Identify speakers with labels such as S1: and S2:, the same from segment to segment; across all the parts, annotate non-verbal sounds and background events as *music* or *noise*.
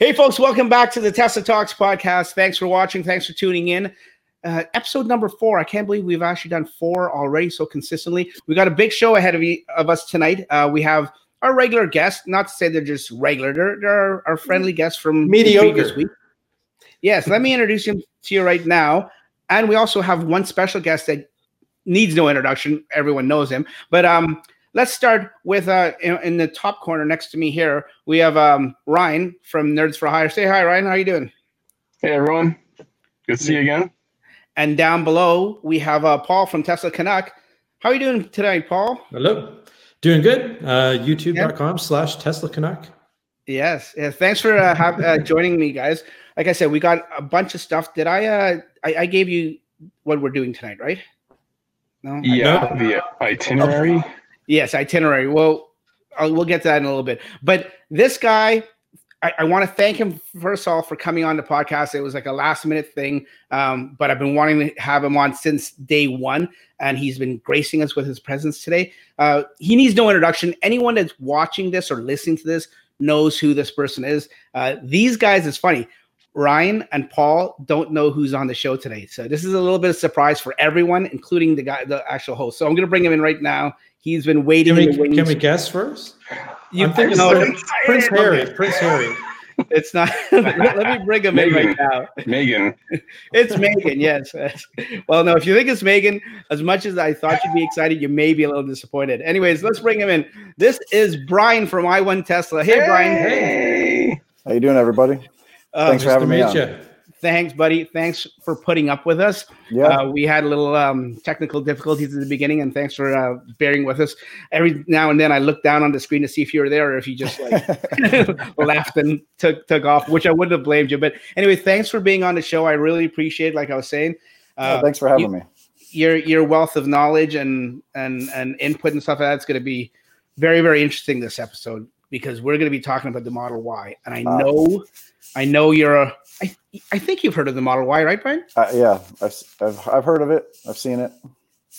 S1: Hey, folks, welcome back to the Tesla Talks podcast. Thanks for watching. Thanks for tuning in. Uh, episode number four. I can't believe we've actually done four already so consistently. We got a big show ahead of, you, of us tonight. Uh, we have our regular guests, not to say they're just regular, they're, they're our friendly guests from
S2: mediocre.
S1: week. Yes, let me introduce him to you right now. And we also have one special guest that needs no introduction. Everyone knows him. But um, let's start with uh, in, in, the top corner next to me here. We have um, Ryan from Nerds for Hire. Say hi, Ryan. How are you doing?
S3: Hey, everyone. Good to see you again.
S1: And down below, we have uh, Paul from Tesla Canuck. How are you doing today, Paul?
S2: Hello. Doing good. Uh, YouTube.com slash Tesla Canuck.
S1: Yes. yes. Thanks for uh, have, uh, joining me, guys. Like I said, we got a bunch of stuff. Did I, uh, I, I gave you what we're doing tonight, right?
S3: No. Yeah, the itinerary.
S1: Yes, itinerary. Well, I'll, we'll get to that in a little bit. But this guy, I, I want to thank him first of all for coming on the podcast. It was like a last minute thing, um, but I've been wanting to have him on since day one, and he's been gracing us with his presence today. Uh, he needs no introduction. Anyone that's watching this or listening to this knows who this person is. Uh, these guys, is funny. Ryan and Paul don't know who's on the show today. So this is a little bit of surprise for everyone, including the guy, the actual host. So I'm going to bring him in right now. He's been waiting.
S2: Can we, can we guess first?
S1: You I'm thinking no,
S2: Prince, Prince Harry. Prince Harry.
S1: It's not. *laughs* let, me bring him Megan. in right now.
S3: Megan. *laughs*
S1: it's Megan. Yes. *laughs* Well, no. If you think it's Megan, as much as I thought you'd be excited, you may be a little disappointed. Anyways, let's bring him in. This is Brian from i1Tesla. Hey, hey. Brian.
S4: Hey. How you doing, everybody? Uh, Thanks for having me on. You.
S1: Thanks, buddy. Thanks for putting up with us. Yeah, uh, we had a little um, technical difficulties at the beginning, and thanks for uh, bearing with us. Every now and then, I look down on the screen to see if you were there or if you just like *laughs* *laughs* laughed and took took off, which I wouldn't have blamed you. But anyway, thanks for being on the show. I really appreciate. it, Like I was saying,
S4: uh, yeah, thanks for having
S1: you,
S4: me.
S1: Your your wealth of knowledge and and and input and stuff like that's going to be very very interesting this episode because we're going to be talking about the Model Y, and I know I know you're a. I, I think you've heard of the Model Y, right, Brian?
S4: Uh, yeah, I've, I've I've heard of it. I've seen it.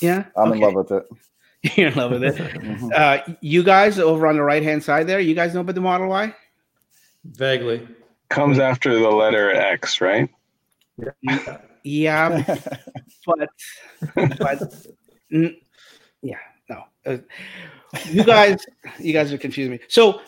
S1: Yeah,
S4: I'm okay. in love with it. *laughs*
S1: You're in love with it. *laughs* mm-hmm. uh, you guys over on the right hand side there, you guys know about the Model Y?
S2: Vaguely.
S3: Comes after the letter X, right?
S1: Yeah, yeah *laughs* but but n- yeah, no. Uh, you guys, you guys are confusing me. So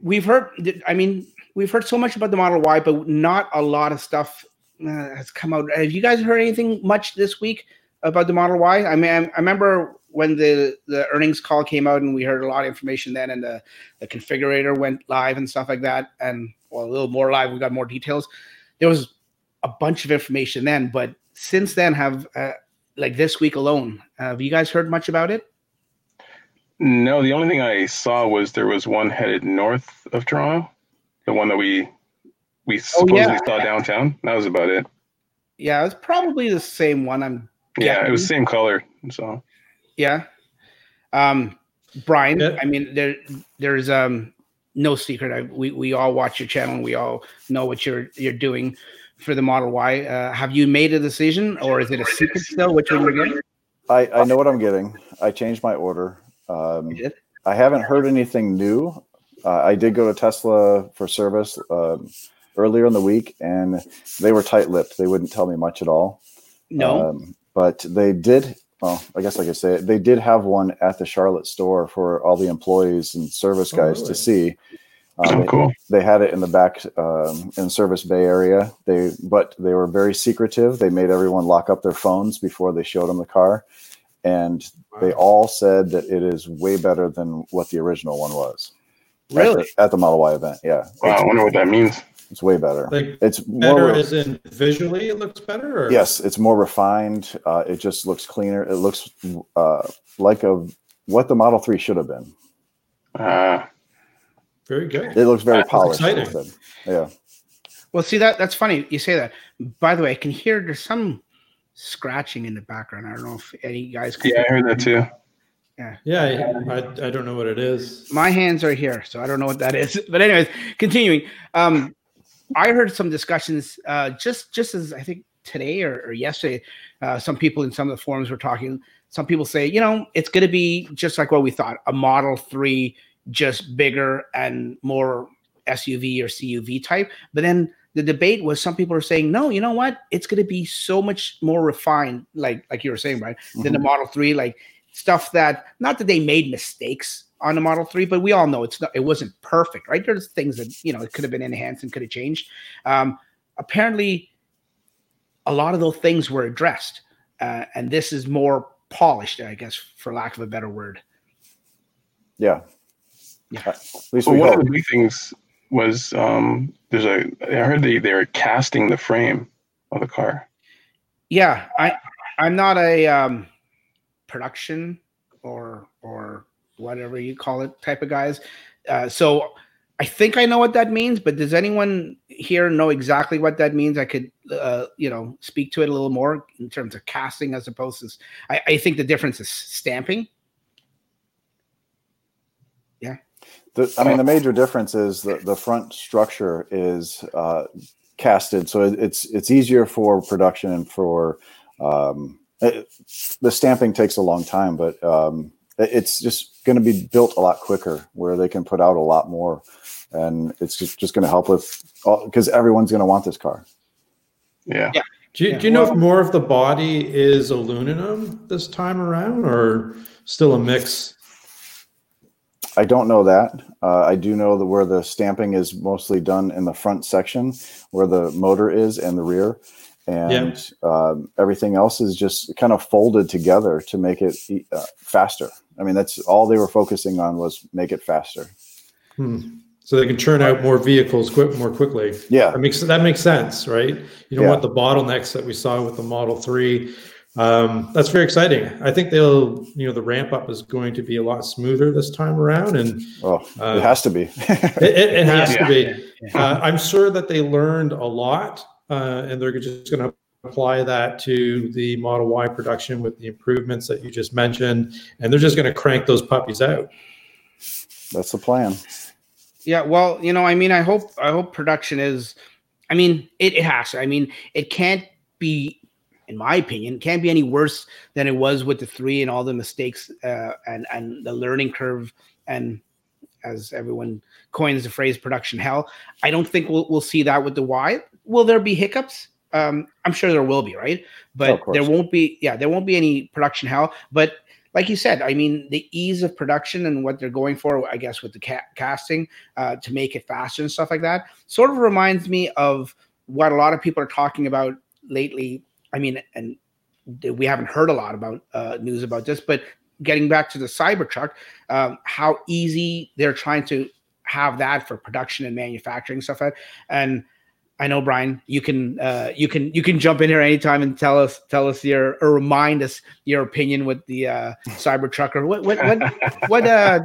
S1: we've heard. I mean, we've heard so much about the Model Y, but not a lot of stuff uh, has come out. Have you guys heard anything much this week about the Model Y? I mean, I, I remember when the the earnings call came out and we heard a lot of information then, and the the configurator went live and stuff like that, and well, a little more live. We got more details. There was a bunch of information then, but since then, have uh, like this week alone, uh, have you guys heard much about it?
S3: No, the only thing I saw was there was one headed north of Toronto the one that we we oh, supposedly yeah. saw downtown. That was about it.
S1: Yeah, it was probably the same one. I'm.
S3: Yeah, it was same color. So.
S1: Yeah. Um, Brian. Yeah. I mean, there there's um no secret. I, we we all watch your channel. and We all know what you're you're doing for the Model Y. Uh, have you made a decision, or is it a secret still? Which one you're getting?
S4: I I know what I'm getting. I changed my order. Um, I haven't heard anything new. Uh, I did go to Tesla for service uh, earlier in the week, and they were tight-lipped. They wouldn't tell me much at all.
S1: No, um,
S4: but they did. Well, I guess I could say it. They did have one at the Charlotte store for all the employees and service oh, guys oh, really? to see.
S3: Um, oh, cool.
S4: They, they, had it in the back um, in Service Bay area. They, but they were very secretive. They made everyone lock up their phones before they showed them the car, and they all said that it is way better than what the original one was.
S1: Really?
S4: At the, at the, Model Y event, yeah.
S3: Wow, I wonder what that means.
S4: It's way better.
S2: Like
S4: it's
S2: better more, as in visually it looks better? Or?
S4: Yes, it's more refined. Uh, it just looks cleaner. It looks uh, like a what the Model 3 should have been.
S3: Uh,
S2: very good.
S4: It looks very that's polished. Exciting. Yeah.
S1: Well, see that that's funny you say that. By the way, I can hear there's some scratching in the background. I don't know if any guys.
S3: Can yeah, I heard that too.
S2: Yeah. Yeah. I, I don't know what it is.
S1: My hands are here, so I don't know what that is. *laughs* But anyways, continuing. Um, I heard some discussions uh, just just as I think today or, or yesterday. Uh, some people in some of the forums were talking. Some people say, you know, it's going to be just like what we thought, a Model Three, just bigger and more SUV or CUV type. But then the debate was some people are saying, no, you know what? It's going to be so much more refined, like like you were saying, right, mm-hmm. than the mm-hmm. Model Three. Like stuff that not that they made mistakes on the Model Three, but we all know it's not. It wasn't perfect, right? There's things that you know it could have been enhanced and could have changed. Um, apparently, a lot of those things were addressed, uh, and this is more polished, I guess, for lack of a better word.
S4: Yeah.
S1: Yeah. At
S3: least well, one hope. of the big things was um, there's a I heard they they were casting the frame of the car.
S1: Yeah, I I'm not a um, production or or whatever you call it type of guys. Uh, so I think I know what that means, but does anyone here know exactly what that means? I could, uh, you know, speak to it a little more in terms of casting as opposed to. I, I think the difference is stamping. Yeah.
S4: The, I mean, the major difference is the, the front structure is uh, casted, so it's it's easier for production and for um, it, the stamping takes a long time, but um, it's just going to be built a lot quicker, where they can put out a lot more and it's just, just going to help with because everyone's going to want this car.
S3: Yeah.
S1: yeah.
S2: Do you,
S1: yeah.
S2: do you know if more of the body is aluminum this time around or still a mix?
S4: I don't know that. Uh, I do know that where the stamping is mostly done in the front section, where the motor is and the rear, and yeah. um, everything else is just kind of folded together to make it uh, faster. I mean, that's all they were focusing on was make it faster.
S2: Hmm so they can churn out more vehicles quick more quickly.
S4: Yeah,
S2: that makes that makes sense, right? You don't yeah. want the bottlenecks that we saw with the Model Three. Um, that's very exciting. I think they'll, you know, the ramp up is going to be a lot smoother this time around, and
S4: oh, uh, it has to be.
S2: it, it, it, *laughs* has yeah. to be. Uh, I'm sure that they learned a lot, and they're just going to apply that to the Model Y production with the improvements that you just mentioned, and they're just going to crank those puppies out.
S4: That's the plan.
S1: Yeah, well, you know, I mean, I hope I hope production is. I mean, it, it has. To. I mean, it can't be, in my opinion, can't be any worse than it was with the three and all the mistakes uh, and and the learning curve and as everyone coins the phrase production hell. I don't think we'll we'll see that with the Y. Will there be hiccups? Um, I'm sure there will be, right? But oh, there won't be. Yeah, there won't be any production hell. But like you said, I mean, the ease of production and what they're going for, I guess, with the ca- casting uh, to make it faster and stuff like that, sort of reminds me of what a lot of people are talking about lately. I mean, and we haven't heard a lot about uh, news about this, but getting back to the Cybertruck, um, how easy they're trying to have that for production and manufacturing stuff. And I know, Brian, you can uh, you can you can jump in here anytime and tell us tell us your or remind us your opinion with the uh, Cybertruck or what what what what uh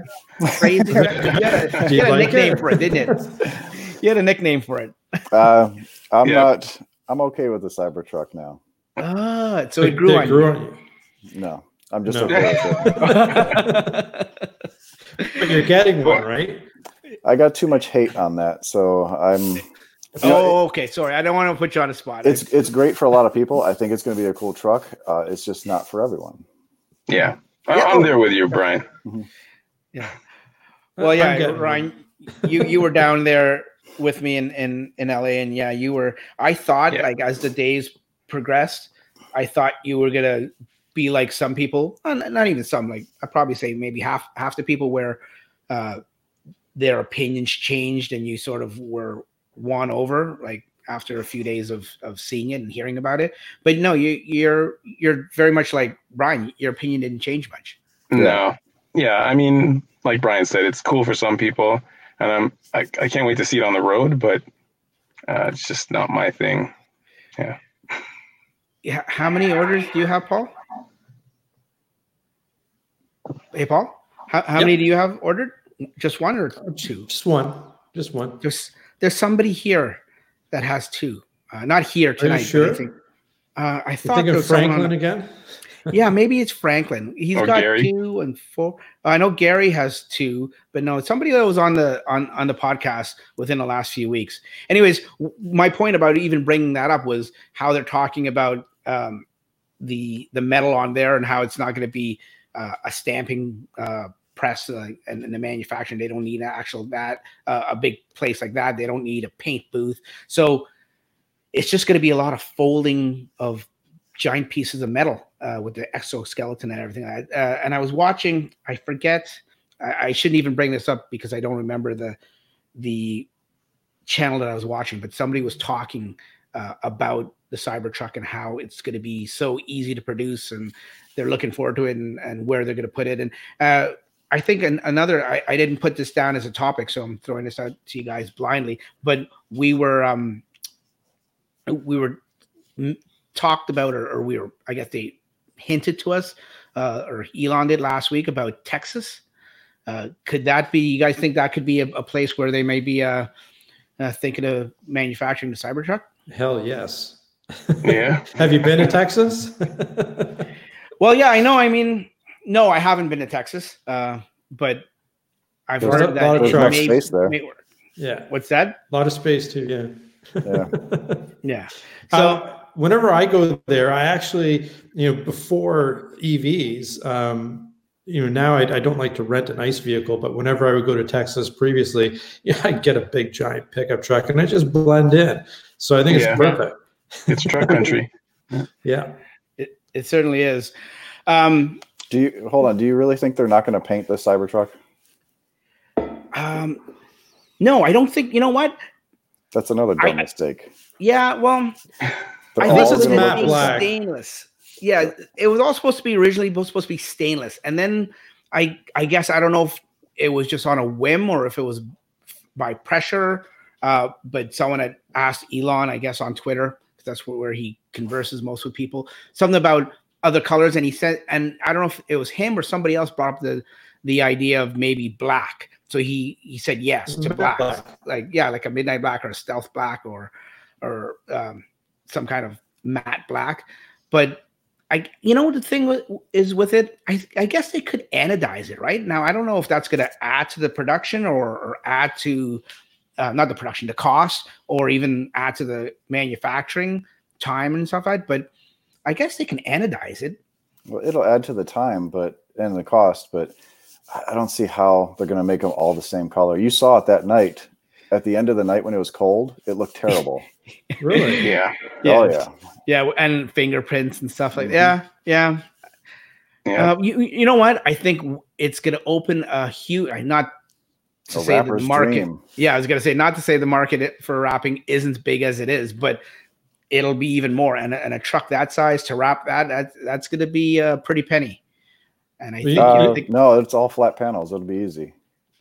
S1: phrase you had a, *laughs* you had a nickname for it, didn't it? You had a nickname for it.
S4: Uh, I'm yeah. not. I'm okay with the Cybertruck now.
S1: Ah, so it grew, on, grew you. on
S4: you. No, I'm just no. okay with
S2: it. *laughs* but you're getting one, right?
S4: I got too much hate on that, so I'm
S1: oh, okay. Sorry, I don't want to put you on a spot.
S4: It's it's great for a lot of people. I think it's going to be a cool truck. Uh, it's just not for everyone.
S3: Yeah, I'm there with you, Brian. Mm-hmm.
S1: Yeah. Well, yeah, Ryan, you you were down there with me in in in LA, and yeah, you were. I thought yeah. like as the days progressed, I thought you were gonna be like some people, uh, not even some. Like I probably say maybe half half the people where uh, their opinions changed, and you sort of were won over like after a few days of of seeing it and hearing about it. But no, you you're you're very much like Brian. Your opinion didn't change much.
S3: No, yeah, I mean, like Brian said, it's cool for some people, and I'm I, I can't wait to see it on the road. But uh, it's just not my thing. Yeah.
S1: Yeah. How many orders do you have, Paul? Hey, Paul. How, how yep. many do you have ordered? Just one or two?
S2: Just one. Just one.
S1: Just there's somebody here that has two. Uh, not here tonight.
S2: sure?
S1: I think, uh, I thought
S2: you of Franklin again. *laughs*
S1: yeah, maybe it's Franklin. He's or got Gary. two and four. I know Gary has two, but no, somebody that was on the on on the podcast within the last few weeks. Anyways, w- my point about even bringing that up was how they're talking about um, the the metal on there and how it's not going to be uh, a stamping uh, press uh, and, and, the manufacturing. They don't need an actual that uh, a big place like that. They don't need a paint booth. So it's just going to be a lot of folding of giant pieces of metal uh, with the exoskeleton and everything. Uh, and I was watching. I forget. I, I, shouldn't even bring this up because I don't remember the the channel that I was watching. But somebody was talking uh, about the Cybertruck and how it's going to be so easy to produce, and they're looking forward to it, and, and where they're going to put it. And uh, I think an, another. I, I didn't put this down as a topic, so I'm throwing this out to you guys blindly. But we were um, we were talked about, or, or we were, I guess they hinted to us, uh, or Elon did last week about Texas. Uh, could that be? You guys think that could be a, a place where they may be uh, uh, thinking of manufacturing the Cybertruck?
S2: Hell yes.
S3: Yeah. *laughs*
S2: Have you been to Texas? *laughs*
S1: well, yeah, I know. I mean, no, I haven't been to Texas, uh, but I've
S2: there's
S1: heard
S2: a
S1: that
S2: lot of truck
S4: space there.
S1: May,
S2: yeah.
S1: What's that?
S2: A lot of space too.
S4: Yeah. Yeah. *laughs*
S1: yeah.
S2: So. Um, whenever I go there, I actually, you know, before EVs, um, you know, now I, I, don't like to rent an ICE vehicle, but whenever I would go to Texas previously, *laughs* yeah, I'd get a big giant pickup truck and I just blend in. So I think yeah. it's perfect.
S3: It's truck country. *laughs*
S2: yeah,
S1: it, it certainly is. Um,
S4: do you hold on? Do you really think they're not going to paint the Cybertruck?
S1: Um, no, I don't think. You know what?
S4: That's another dumb I, mistake.
S1: Yeah, well,
S2: I think it's matte black.
S1: stainless. Yeah, it was all supposed to be originally supposed to be stainless, and then I I guess I don't know if it was just on a whim or if it was by pressure. Uh, but someone had asked Elon, I guess, on Twitter because that's where he converses most with people, something about other colors, and he said, and I don't know if it was him or somebody else brought up the the idea of maybe black. So he he said yes to black, like yeah, like a midnight black or a stealth black or or um, some kind of matte black. But I, you know, the thing with, is with it, I, I guess they could anodize it, right? Now, I don't know if that's going to add to the production or, or add to, uh, not the production, the cost, or even add to the manufacturing time and stuff like that. But I guess they can anodize it.
S4: Well, it'll add to the time, but and the cost, but I don't see how they're going to make them all the same color. You saw it that night at the end of the night when it was cold, it looked terrible. *laughs*
S2: really?
S3: Yeah. *laughs*
S1: yeah.
S4: Oh yeah.
S1: Yeah, and fingerprints and stuff like. Mm-hmm. Yeah, yeah. Yeah. Uh, you, you know what? I think it's going to open a huge. Not to a say the market. Dream. Yeah, I was going to say not to say the market for wrapping isn't big as it is, but it'll be even more. And, and a truck that size to wrap that, that that's going to be a pretty penny. And I think,
S4: uh, think no, it's all flat panels. It'll be easy.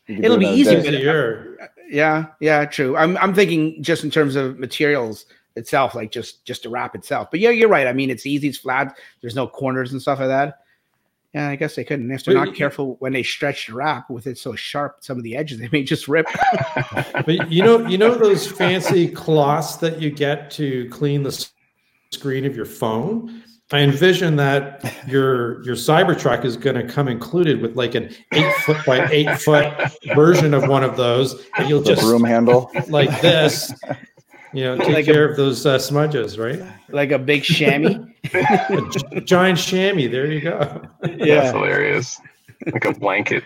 S1: It'll be easy, but uh, yeah, yeah, true. I'm I'm thinking just in terms of materials itself, like just just to wrap itself. But yeah, you're right. I mean, it's easy, it's flat. There's no corners and stuff like that. Yeah, I guess they couldn't. If they're not careful when they stretch the wrap with it so sharp, some of the edges they may just rip. *laughs*
S2: but you know, you know those fancy cloths that you get to clean the screen of your phone. I envision that your your Cybertruck is going to come included with like an eight foot by eight foot version of one of those, and you'll
S4: the
S2: just
S4: broom handle
S2: like this, you know, *laughs* take like care a, of those uh, smudges, right?
S1: Like a big chamois,
S2: a *laughs* *laughs* giant chamois. There you go.
S3: Yeah, that's hilarious. Like a blanket.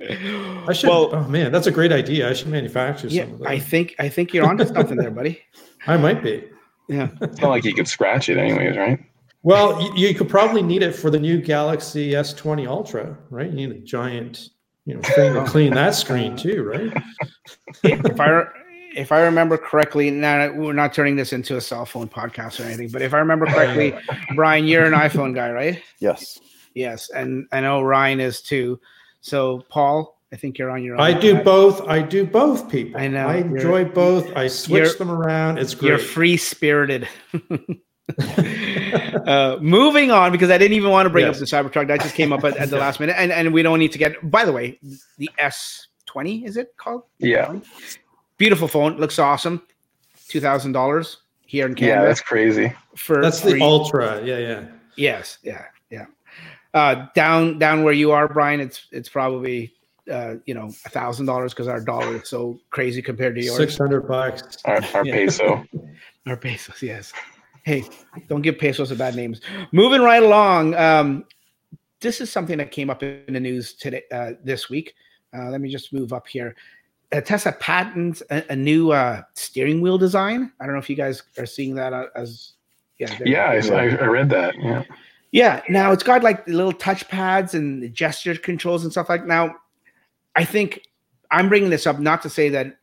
S2: I should. Well, oh man, that's a great idea. I should manufacture some.
S1: yeah, some. I think I think you're onto something there, buddy.
S2: I might be.
S1: Yeah,
S3: it's not like you could scratch it, anyways, right?
S2: Well, you, you, could probably need it for the new Galaxy S20 Ultra, right? You need a giant, you know, thing to clean that screen too, right?
S1: if I if I remember correctly, now we're not turning this into a cell phone podcast or anything, but if I remember correctly, *laughs* Brian, you're an iPhone guy, right?
S4: Yes.
S1: Yes, and I know Ryan is too. So, Paul, I think you're on your own.
S2: I do both. I do both, people. I know. I enjoy both. I switch them around. It's great.
S1: You're free spirited. *laughs* *laughs* uh, moving on because I didn't even want to bring yes. up the Cybertruck. That just came up at, at the last minute, and and we don't need to get. By the way, the S twenty is it called?
S3: Yeah.
S1: Beautiful phone, looks awesome. Two thousand dollars here in Canada.
S3: Yeah, that's crazy.
S2: For that's free. the Ultra. Yeah, yeah.
S1: Yes, yeah, yeah. Uh, down down where you are, Brian, it's it's probably uh, you know a thousand dollars because our dollar is so crazy compared to yours.
S2: Six hundred bucks.
S3: Our, our peso. *laughs*
S1: our pesos, yes. Hey, don't give pesos a bad names. Moving right along. Um, this is something that came up in the news today uh, this week. Uh, let me just move up here. Uh, Tesla patents a, a new uh, steering wheel design. I don't know if you guys are seeing that uh, as
S3: yeah. Yeah, I, I read that. Yeah.
S1: Yeah. Now it's got like the little touch pads and gesture controls and stuff like. Now, I think I'm bringing this up not to say that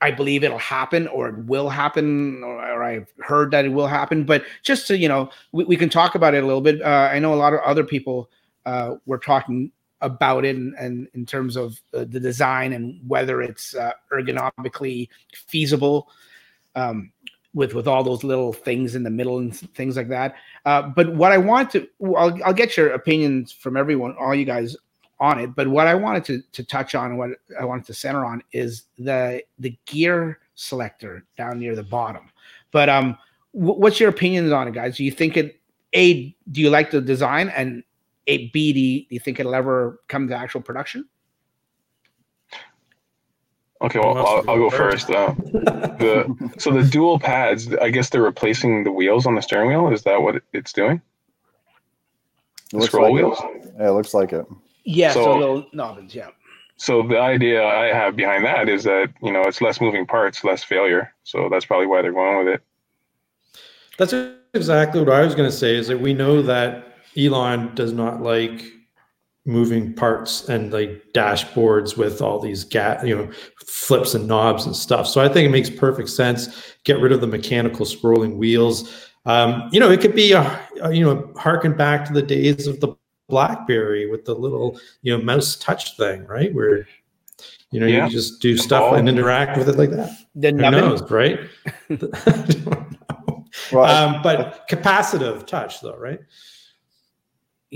S1: I believe it'll happen or it will happen, or, or, I've heard that it will happen. But just to, you know, we, we can talk about it a little bit. Uh, I know a lot of other people uh, were talking about it and, and in terms of uh, the design and whether it's uh, ergonomically feasible um, with with all those little things in the middle and things like that. Uh, but what I want to, I'll, I'll get your opinions from everyone, all you guys on it. But what I wanted to, to touch on, what I wanted to center on, is the the gear selector down near the bottom. But um, w- what's your opinions on it, guys? Do you think it? A, do you like the design? And a, B, do you, do you think it'll ever come to actual production?
S3: Okay, well, I'll, I'll go first. Uh, the so the dual pads, I guess they're replacing the wheels on the steering wheel. Is that what it's doing?
S4: It scroll like wheels. It. Yeah, it looks like it.
S1: Yeah, so, so little nobbins, yeah.
S3: So the idea I have behind that is that you know it's less moving parts, less failure. So that's probably why they're going with it.
S2: That's exactly what I was going to say. Is that we know that Elon does not like moving parts and like dashboards with all these gat you know flips and knobs and stuff so i think it makes perfect sense get rid of the mechanical scrolling wheels um, you know it could be a, a, you know harken back to the days of the BlackBerry with the little you know mouse touch thing, right? Where you know yeah. you just do stuff and interact with it like that. The Who knows, right? *laughs* *laughs* well, um, but capacitive touch, though, right?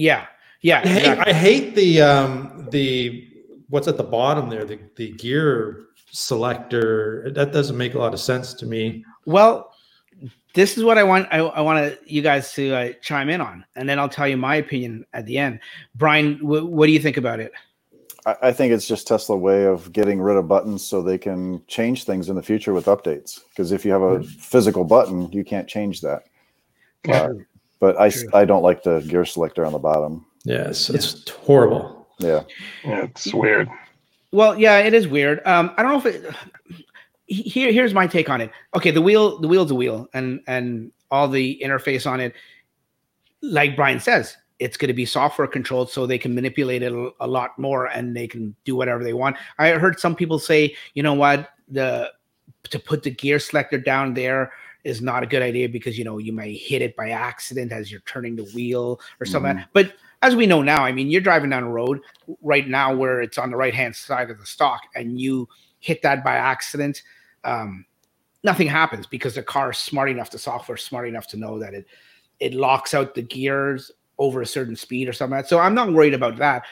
S1: Yeah, yeah.
S2: I hate, exactly. I hate the um, the what's at the bottom there, the the gear selector. That doesn't make a lot of sense to me.
S1: Well, this is what I want. I, I want you guys to uh, chime in on, and then I'll tell you my opinion at the end. Brian, w- what do you think about it?
S4: I, I think it's just Tesla way of getting rid of buttons so they can change things in the future with updates. Because if you have a hmm. physical button, you can't change that. Uh, but I, I don't like the gear selector on the bottom.
S2: Yes, it's, it's horrible.
S4: Yeah.
S3: Yeah, it's weird.
S1: Well, yeah, it is weird. Um, I don't know if it here here's my take on it. Okay, the wheel the wheel's a wheel, and and all the interface on it, like Brian says, it's going to be software controlled, so they can manipulate it a, a lot more, and they can do whatever they want. I heard some people say, you know what, the to put the gear selector down there is not a good idea because you know you may hit it by accident as you're turning the wheel or something. Mm. But as we know now, I mean, you're driving down a road right now where it's on the right hand side of the stock, and you hit that by accident um, nothing happens because the car is smart enough, the software is smart enough to know that it it locks out the gears over a certain speed or something. Like so I'm not worried about that.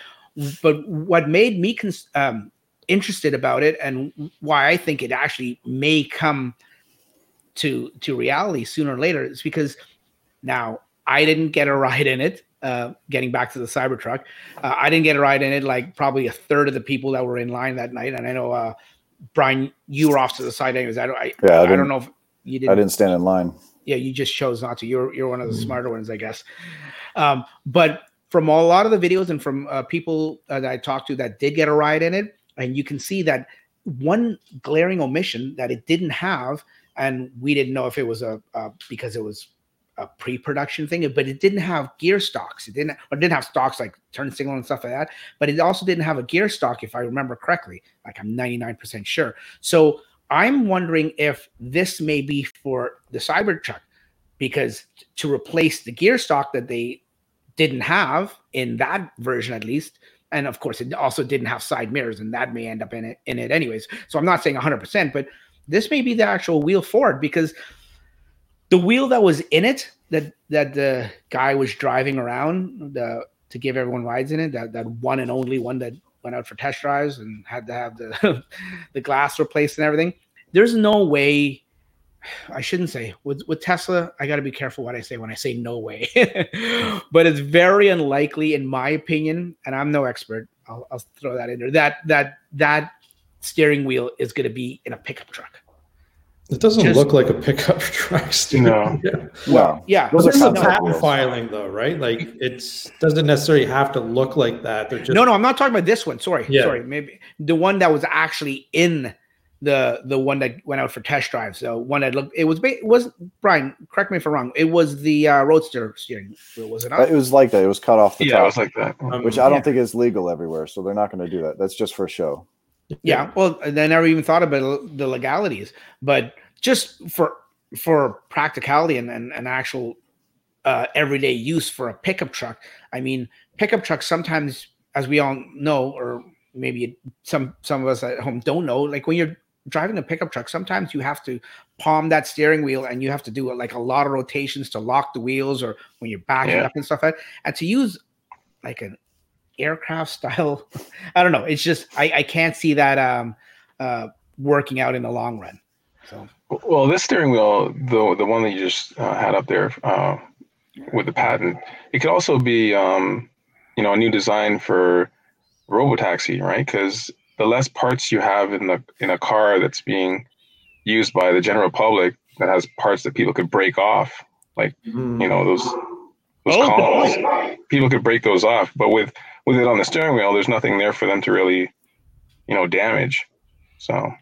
S1: But what made me cons- um, interested about it and why I think it actually may come to to reality sooner or later is because now I didn't get a ride in it. Uh, getting back to the Cybertruck, uh, I didn't get a ride in it. Like probably a third of the people that were in line that night, and I know uh, Brian, you were off to the side anyways. I don't. I, yeah, I, I don't know if you didn't.
S4: I didn't stand in line.
S1: Yeah, you just chose not to. You're you're one of the mm smarter ones, I guess. Um, but from a lot of the videos and from uh, people uh, that I talked to that did get a ride in it, and you can see that one glaring omission that it didn't have, and we didn't know if it was a because it was a pre-production thing, but it didn't have gear stocks. It didn't or it didn't have stocks like turn signal and stuff like that. But it also didn't have a gear stock, if I remember correctly. Like I'm 99% sure. So I'm wondering if this may be for the Cybertruck, because to replace the gear stock that they didn't have in that version at least. And of course, it also didn't have side mirrors, and that may end up in it in it anyways. So I'm not saying 100%, but this may be the actual wheel for it because the wheel that was in it that that the guy was driving around the to give everyone rides in it that that one and only one that went out for test drives and had to have the *laughs* the glass replaced and everything there's no way I shouldn't say with with Tesla. I got to be careful what I say when I say no way, *laughs* but it's very unlikely, in my opinion. And I'm no expert. I'll, I'll throw that in there. That that that steering wheel is going to be in a pickup truck.
S2: It doesn't just, look like a pickup *laughs* truck.
S3: No.
S1: yeah. *laughs* Well, yeah.
S2: Those this is a patent filing, though, right? Like it doesn't necessarily have to look like that. They're just
S1: no, no. I'm not talking about this one. Sorry, yeah. sorry. Maybe the one that was actually in the the one that went out for test drives. So one that looked it was it was Brian. Correct me if I'm wrong. It was the uh, Roadster steering wheel, was it? Not?
S4: It was like that. It was cut off the
S3: yeah,
S4: top.
S3: it was like that.
S4: Um, which I don't yeah. think is legal everywhere. So they're not going to do that. That's just for show.
S1: Yeah. Well, they never even thought about the legalities, but just for for practicality and, and, and actual uh, everyday use for a pickup truck. I mean, pickup trucks sometimes, as we all know, or maybe some some of us at home don't know, like when you're driving a pickup truck, sometimes you have to palm that steering wheel and you have to do like a lot of rotations to lock the wheels or when you're backing yeah. up and stuff like that. And to use like an aircraft style, *laughs* I don't know. It's just I, I can't see that um uh working out in the long run. So
S3: well, this steering wheel, the the one that you just uh, had up there uh, with the patent, it could also be, um, you know, a new design for robotaxi, right? Because the less parts you have in the in a car that's being used by the general public that has parts that people could break off, like mm. you know those those oh, columns, people could break those off. But with with it on the steering wheel, there's nothing there for them to really, you know, damage. So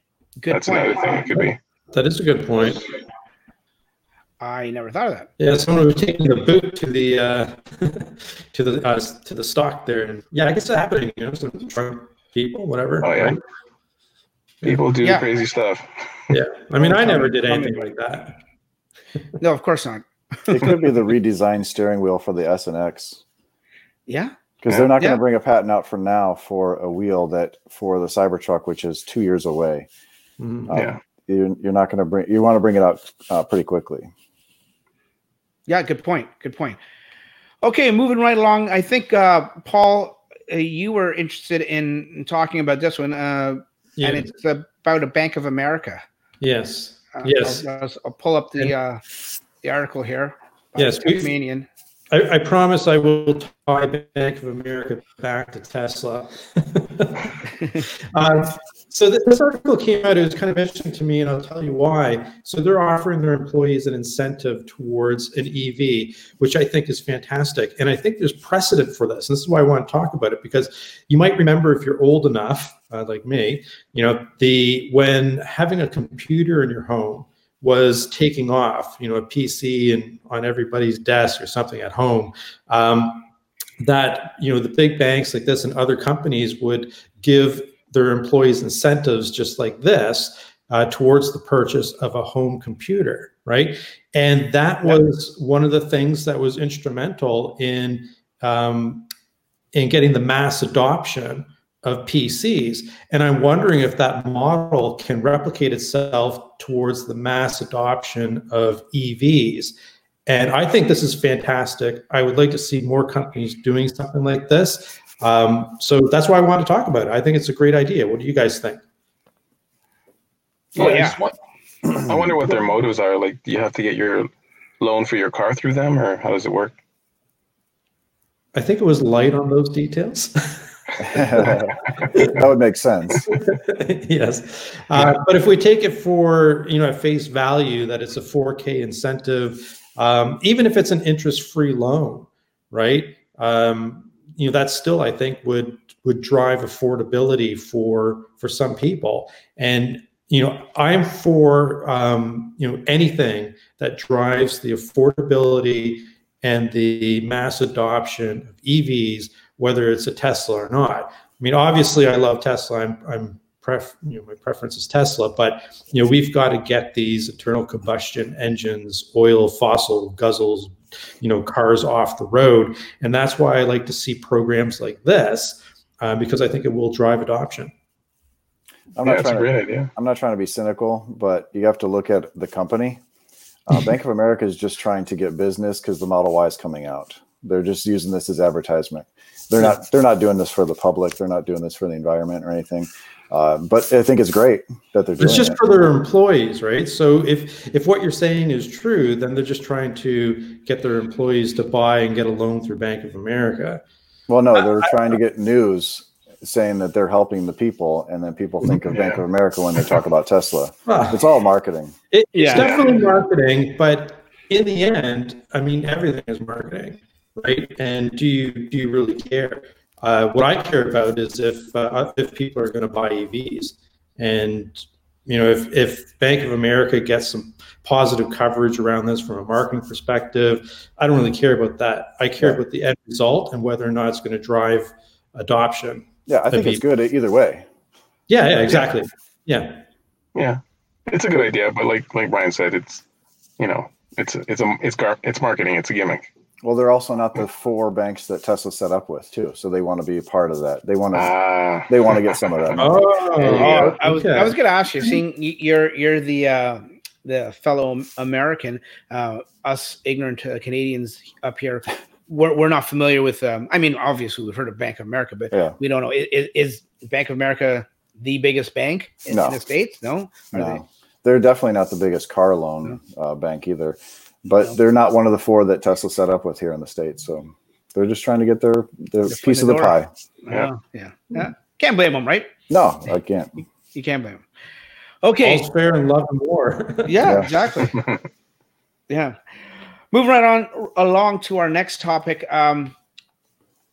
S3: Good that's point. another thing it could be.
S2: That is a good point.
S1: I never thought of that.
S2: Yeah, someone was taking the boot to the uh, *laughs* to the uh, to the stock there, and yeah, I guess it's happening. You know, some drunk people, whatever.
S3: Oh yeah, right? people do yeah. crazy stuff.
S2: Yeah, I mean, I never did anything like that.
S1: no, of course not.
S4: it could be the *laughs* redesigned steering wheel for the S and X.
S1: Yeah,
S4: because yeah. they're not going to yeah. bring a patent out for now for a wheel that for the Cybertruck, which is two years away.
S3: Mm-hmm. Um, yeah
S4: you're, you're not going to bring you want to bring it out uh, pretty quickly
S1: yeah good point good point okay moving right along i think uh, paul uh, you were interested in, in, talking about this one uh, yeah. and it's about a bank of america
S2: yes uh, yes
S1: I'll, I'll, pull up the uh, the article here
S2: yes Tasmanian. I, I, promise I will tie Bank of America back to Tesla. *laughs* um, so this article came out. It was kind of interesting to me, and I'll tell you why. So they're offering their employees an incentive towards an EV, which I think is fantastic, and I think there's precedent for this. And this is why I want to talk about it because you might remember if you're old enough, uh, like me, you know, the when having a computer in your home was taking off, you know, a PC and on everybody's desk or something at home. Um, that you know the big banks like this and other companies would give their employees incentives just like this uh, towards the purchase of a home computer, right? And that was one of the things that was instrumental in um, in getting the mass adoption of PCs. And I'm wondering if that model can replicate itself towards the mass adoption of EVs. And I think this is fantastic. I would like to see more companies doing something like this. Um, so that's why I want to talk about it. I think it's a great idea. What do you guys think?
S3: Oh, yeah. I wonder what their motives are. Like, do you have to get your loan for your car through them, or how does it work?
S2: I think it was light on those details. *laughs*
S4: that would make sense. *laughs*
S2: yes, uh, but if we take it for you know at face value that it's a 4K incentive, um, even if it's an interest-free loan, right? Um, you know that still I think would would drive affordability for for some people. And you know I'm for um, you know anything that drives the affordability and the mass adoption of EVs, whether it's a Tesla or not. I mean, obviously, I love Tesla. I'm, I'm pref, you know, my preference is Tesla, but you know, we've got to get these internal combustion engines, oil, fossil guzzles, you know cars off the road and that's why i like to see programs like this uh, because i think it will drive adoption
S4: i'm not trying to, idea. i'm not trying to be cynical but you have to look at the company uh, *laughs* bank of america is just trying to get business because the model y is coming out they're just using this as advertisement they're not they're not doing this for the public they're not doing this for the environment or anything uh, but I think it's great that they're doing
S2: It's just
S4: it.
S2: for their employees, right? So if if what you're saying is true, then they're just trying to get their employees to buy and get a loan through Bank of America.
S4: Well, no, they're I, trying I, to get news saying that they're helping the people, and then people think of Bank of America when they talk about Tesla. It's all marketing.
S2: It, it's
S1: Yeah.
S2: definitely marketing, but in the end, I mean, everything is marketing, right? And do you do you really care? Uh, what I care about is if uh, if people are going to buy EVs, and you know, if if Bank of America gets some positive coverage around this from a marketing perspective, I don't really care about that. I care
S4: Yeah.
S2: about the end result and whether or not it's going to drive adoption.
S4: Yeah, I think
S2: That'd
S4: it's good either way.
S2: Yeah, yeah, exactly. Yeah.
S3: Yeah, it's a good idea, but like like Brian said, it's you know it's it's a it's gar- it's marketing. It's a gimmick.
S4: Well, they're also not the four banks that Tesla set up with too, so they want to be a part of that. They want to
S3: Ah,
S4: they want to get some of that. money.
S2: Oh,
S1: Oh, I was
S2: okay.
S1: I was going to ask you. Seeing you're you're the uh, the fellow American, uh, us ignorant uh, Canadians up here, we're, we're not familiar with. Um, I mean, obviously we've heard of Bank of America, but
S4: Yeah.
S1: we don't know. Is, is Bank of America the biggest bank in,
S4: No.
S1: in the states? No. Are they?
S4: No, they're definitely not the biggest car loan uh, bank either, but
S1: No.
S4: they're not one of the four that Tesla set up with here in the states. So they're just trying to get their their
S1: Their foot
S4: piece of
S1: the
S4: the
S1: door.
S4: pie.
S3: Yeah.
S1: Oh, yeah. Yeah. Can't blame them, right?
S4: No, I can't.
S1: You can't blame them. Okay.
S2: All's fair in love and war. *laughs*
S1: Yeah,
S4: Yeah.
S1: exactly. *laughs* yeah. Moving right on along to our next topic. Um,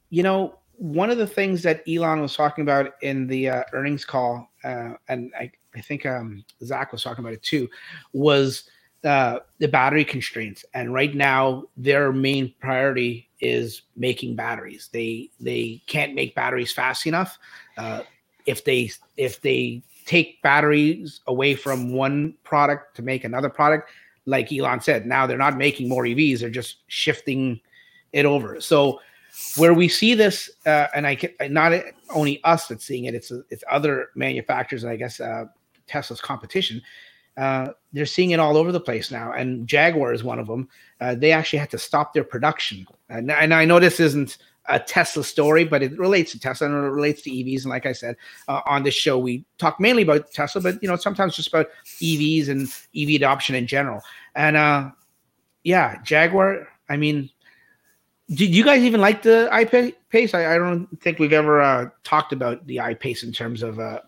S1: you know, one of the things that Elon was talking about in the uh, earnings call, uh, and I, I think um, Zach was talking about it too, was uh, the battery constraints. And right now, their main priority is making batteries. They they can't make batteries fast enough. Uh, if they if they take batteries away from one product to make another product, like Elon said, now they're not making more EVs; they're just shifting it over. So where we see this, uh, and I can not only us that's seeing it; it's it's other manufacturers, and I guess uh, Tesla's competition. Uh, they're seeing it all over the place now, and Jaguar is one of them. Uh, they actually had to stop their production, and, and I know this isn't a Tesla story, but it relates to Tesla and it relates to EVs. And like I said, uh, on this show, we talk mainly about Tesla, but you know sometimes just about EVs and EV adoption in general. And uh, yeah, Jaguar. I mean, did you guys even like the I-Pace? I, I don't think we've ever uh, talked about the I-Pace in terms of a,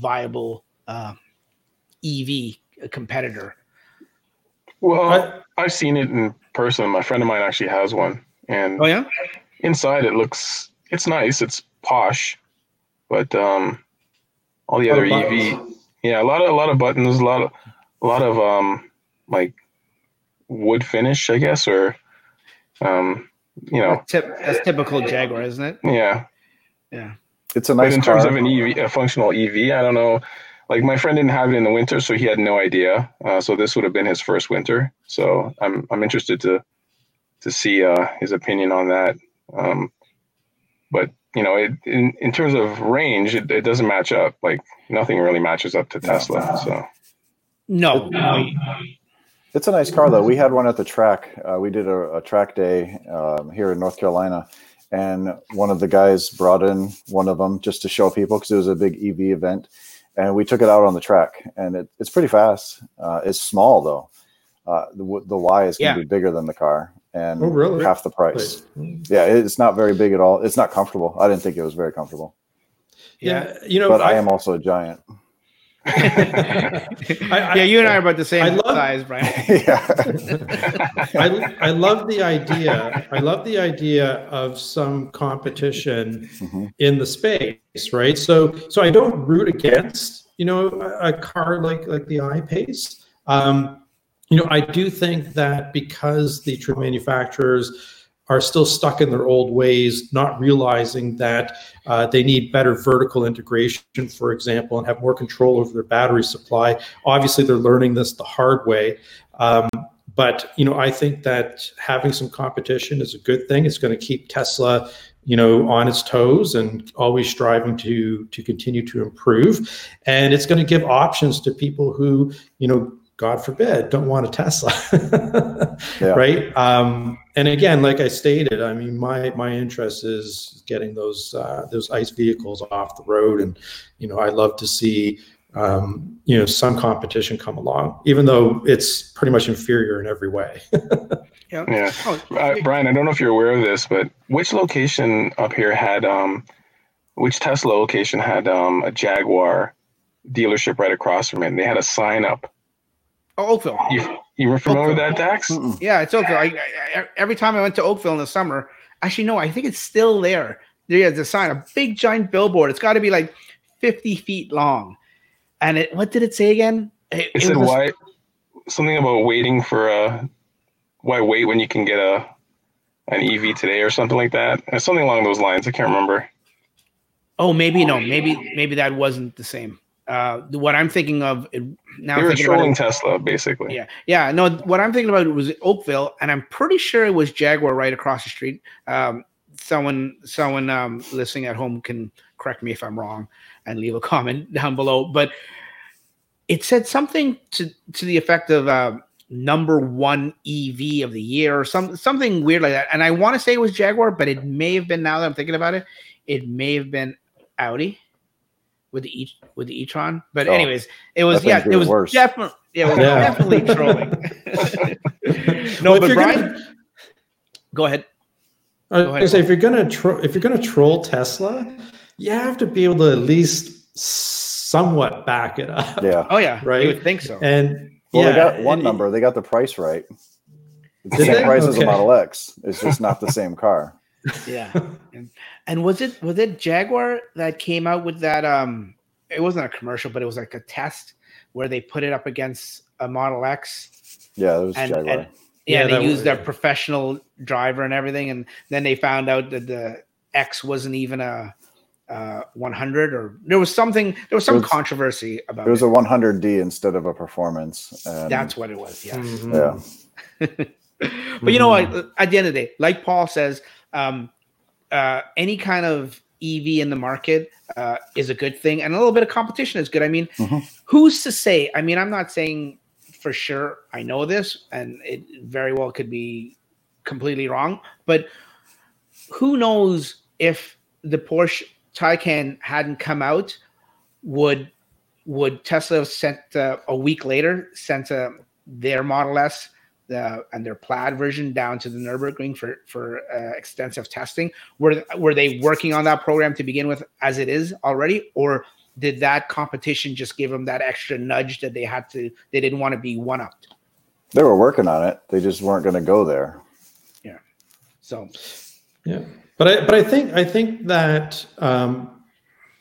S1: viable uh, EV competitor.
S3: well,
S2: I-
S3: I've seen it in person. My friend of mine actually has one, and
S1: Oh yeah,
S3: inside it looks it's nice. It's posh, but um, all the other EV, yeah, a lot of a lot of buttons, a lot of a lot of um like wood finish, I guess, or um, you know,
S1: Tip, that's typical Jaguar, isn't it?
S3: yeah.
S1: Yeah.
S4: It's a nice.
S3: But in
S4: car.
S3: terms of an EV, a functional EV, I don't know. Like my friend didn't have it in the winter, so he had no idea. Uh, so this would have been his first winter. So I'm I'm interested to to see uh, his opinion on that. Um, but you know, it, in in terms of range, it, it doesn't match up. Like nothing really matches up to Tesla. So
S1: No, no,
S4: It's a nice car though. We had one at the track. Uh, we did a, a track day um, here in North Carolina, and one of the guys brought in one of them just to show people because it was a big EV event, and we took it out on the track, and it, it's pretty fast. Uh, it's small though. Uh, the the Y is going
S1: Yeah.
S4: to be bigger than the car, and
S2: Oh, really?
S4: half the price. Yeah, it's not very big at all. It's not comfortable. I didn't think it was very comfortable,
S2: Yeah, you know,
S4: but I am also a giant. *laughs*
S2: I-
S1: yeah, you and I are about the same
S2: I love-
S1: size, Brian. *laughs*
S4: yeah,
S2: I, I love the idea. I love the idea of some competition
S4: Mhm.
S2: in the space, right? So, so I don't root against, you know, a, a car like like the I-Pace. Um, you know, I do think that because the true manufacturers are still stuck in their old ways, not realizing that uh, they need better vertical integration, for example, and have more control over their battery supply. Obviously, they're learning this the hard way. Um, but you know, I think that having some competition is a good thing. It's going to keep Tesla, you know, on its toes and always striving to to continue to improve. And it's going to give options to people who, you know, God forbid, don't want a Tesla, *laughs*
S4: Yeah.
S2: right? Um, and again, like I stated, I mean, my my interest is getting those uh, those ICE vehicles off the road, and you know, I love to see um, you know some competition come along, even though it's pretty much inferior in every way. *laughs*
S1: Yeah.
S3: yeah,
S1: Oh,
S3: uh, Brian, I don't know if you're aware of this, but which location up here had um which Tesla location had um, a Jaguar dealership right across from it. And they had a sign up.
S1: Oh, Oakville.
S3: You you were familiar with that, Dax?
S4: Mm-mm.
S1: Yeah, it's Oakville. I, I, every time I went to Oakville in the summer, actually, no, I think it's still there. There's a sign, a big giant billboard. It's got to be like 50 feet long. And it, what did it say again? It,
S3: It said
S1: was-
S3: why something about waiting for a why wait when you can get a an EV today or something like that. It's something along those lines. I can't remember.
S1: Oh, maybe no, maybe maybe that wasn't the same. Uh, what I'm thinking of it, now,
S3: they were
S1: thinking about
S3: trolling
S1: it,
S3: Tesla, basically.
S1: yeah, yeah. No, what I'm thinking about was Oakville, and I'm pretty sure it was Jaguar right across the street. Um, someone, someone um, listening at home can correct me if I'm wrong and leave a *laughs* comment down below. But it said something to to the effect of uh, number one EV of the year or some something weird like that. And I want to say it was Jaguar, but it may have been. Now that I'm thinking about it, it may have been Audi with the e with the e-tron. But
S4: Oh,
S1: anyways, it was yeah, it was
S4: worse.
S1: definitely yeah, it was
S2: Yeah.
S1: definitely trolling. *laughs* *laughs* no,
S2: Well,
S1: but
S2: you're
S1: Brian,
S2: gonna-
S1: go ahead.
S2: I was gonna say if you're gonna tro- if you're gonna troll Tesla, you have to be able to at least somewhat back it up.
S4: Yeah.
S1: Oh yeah,
S2: Right.
S1: You would think so.
S2: And
S4: Well,
S2: yeah,
S4: they got one
S2: it-
S4: number. They got the price right. It's the same
S2: they?
S4: price as a Model X. It's just not the same car.
S1: Yeah. *laughs* And, and was it was it Jaguar that came out with that? Um, it wasn't a commercial, but it was like a test where they put it up against a Model X.
S4: Yeah, it was
S1: And,
S4: Jaguar.
S1: and yeah,
S2: Yeah,
S1: they used
S2: was-
S1: their professional driver and everything, and then they found out that the X wasn't even a. Uh, 100 or there was something there was some
S4: was-
S1: controversy about
S4: it was
S1: it.
S4: a 100D instead of a performance. And
S1: that's what it was yes
S2: Mhm.
S4: yeah. *laughs*
S1: but you know what? At the end of the day, like Paul says, um, uh, any kind of EV in the market uh, is a good thing, and a little bit of competition is good. I mean,
S4: Mhm.
S1: who's to say? I mean, I'm not saying for sure I know this, and it very well could be completely wrong, but who knows if the Porsche Taycan hadn't come out, would would Tesla have sent uh, a week later sent uh, their Model S the, and their plaid version down to the Nurburgring for for uh, extensive testing. Were were they working on that program to begin with as it is already, or did that competition just give them that extra nudge that they had to? They didn't want to be one upped.
S4: They were working on it. They just weren't going to go there. Yeah.
S1: So
S2: Yeah, but I but I think I think that um,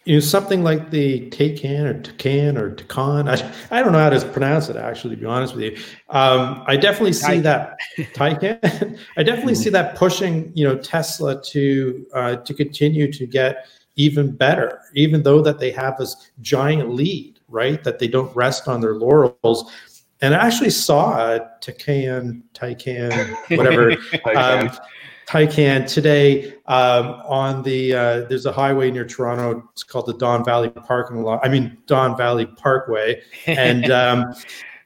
S2: you know something like the Taycan or Taycan or Taycan. I, I don't know how to pronounce it actually. To be honest with you, um, I definitely see
S1: Taycan.
S2: that *laughs* Taycan. I definitely see that pushing you know Tesla to uh, to continue to get even better, even though that they have this giant lead, right? That they don't rest on their laurels. And I actually saw a Taycan, Taycan, whatever *laughs* um, Taycan today um, on the uh, there's a highway near Toronto. It's called the Don Valley Parking Lot. I mean Don Valley Parkway, and *laughs* um,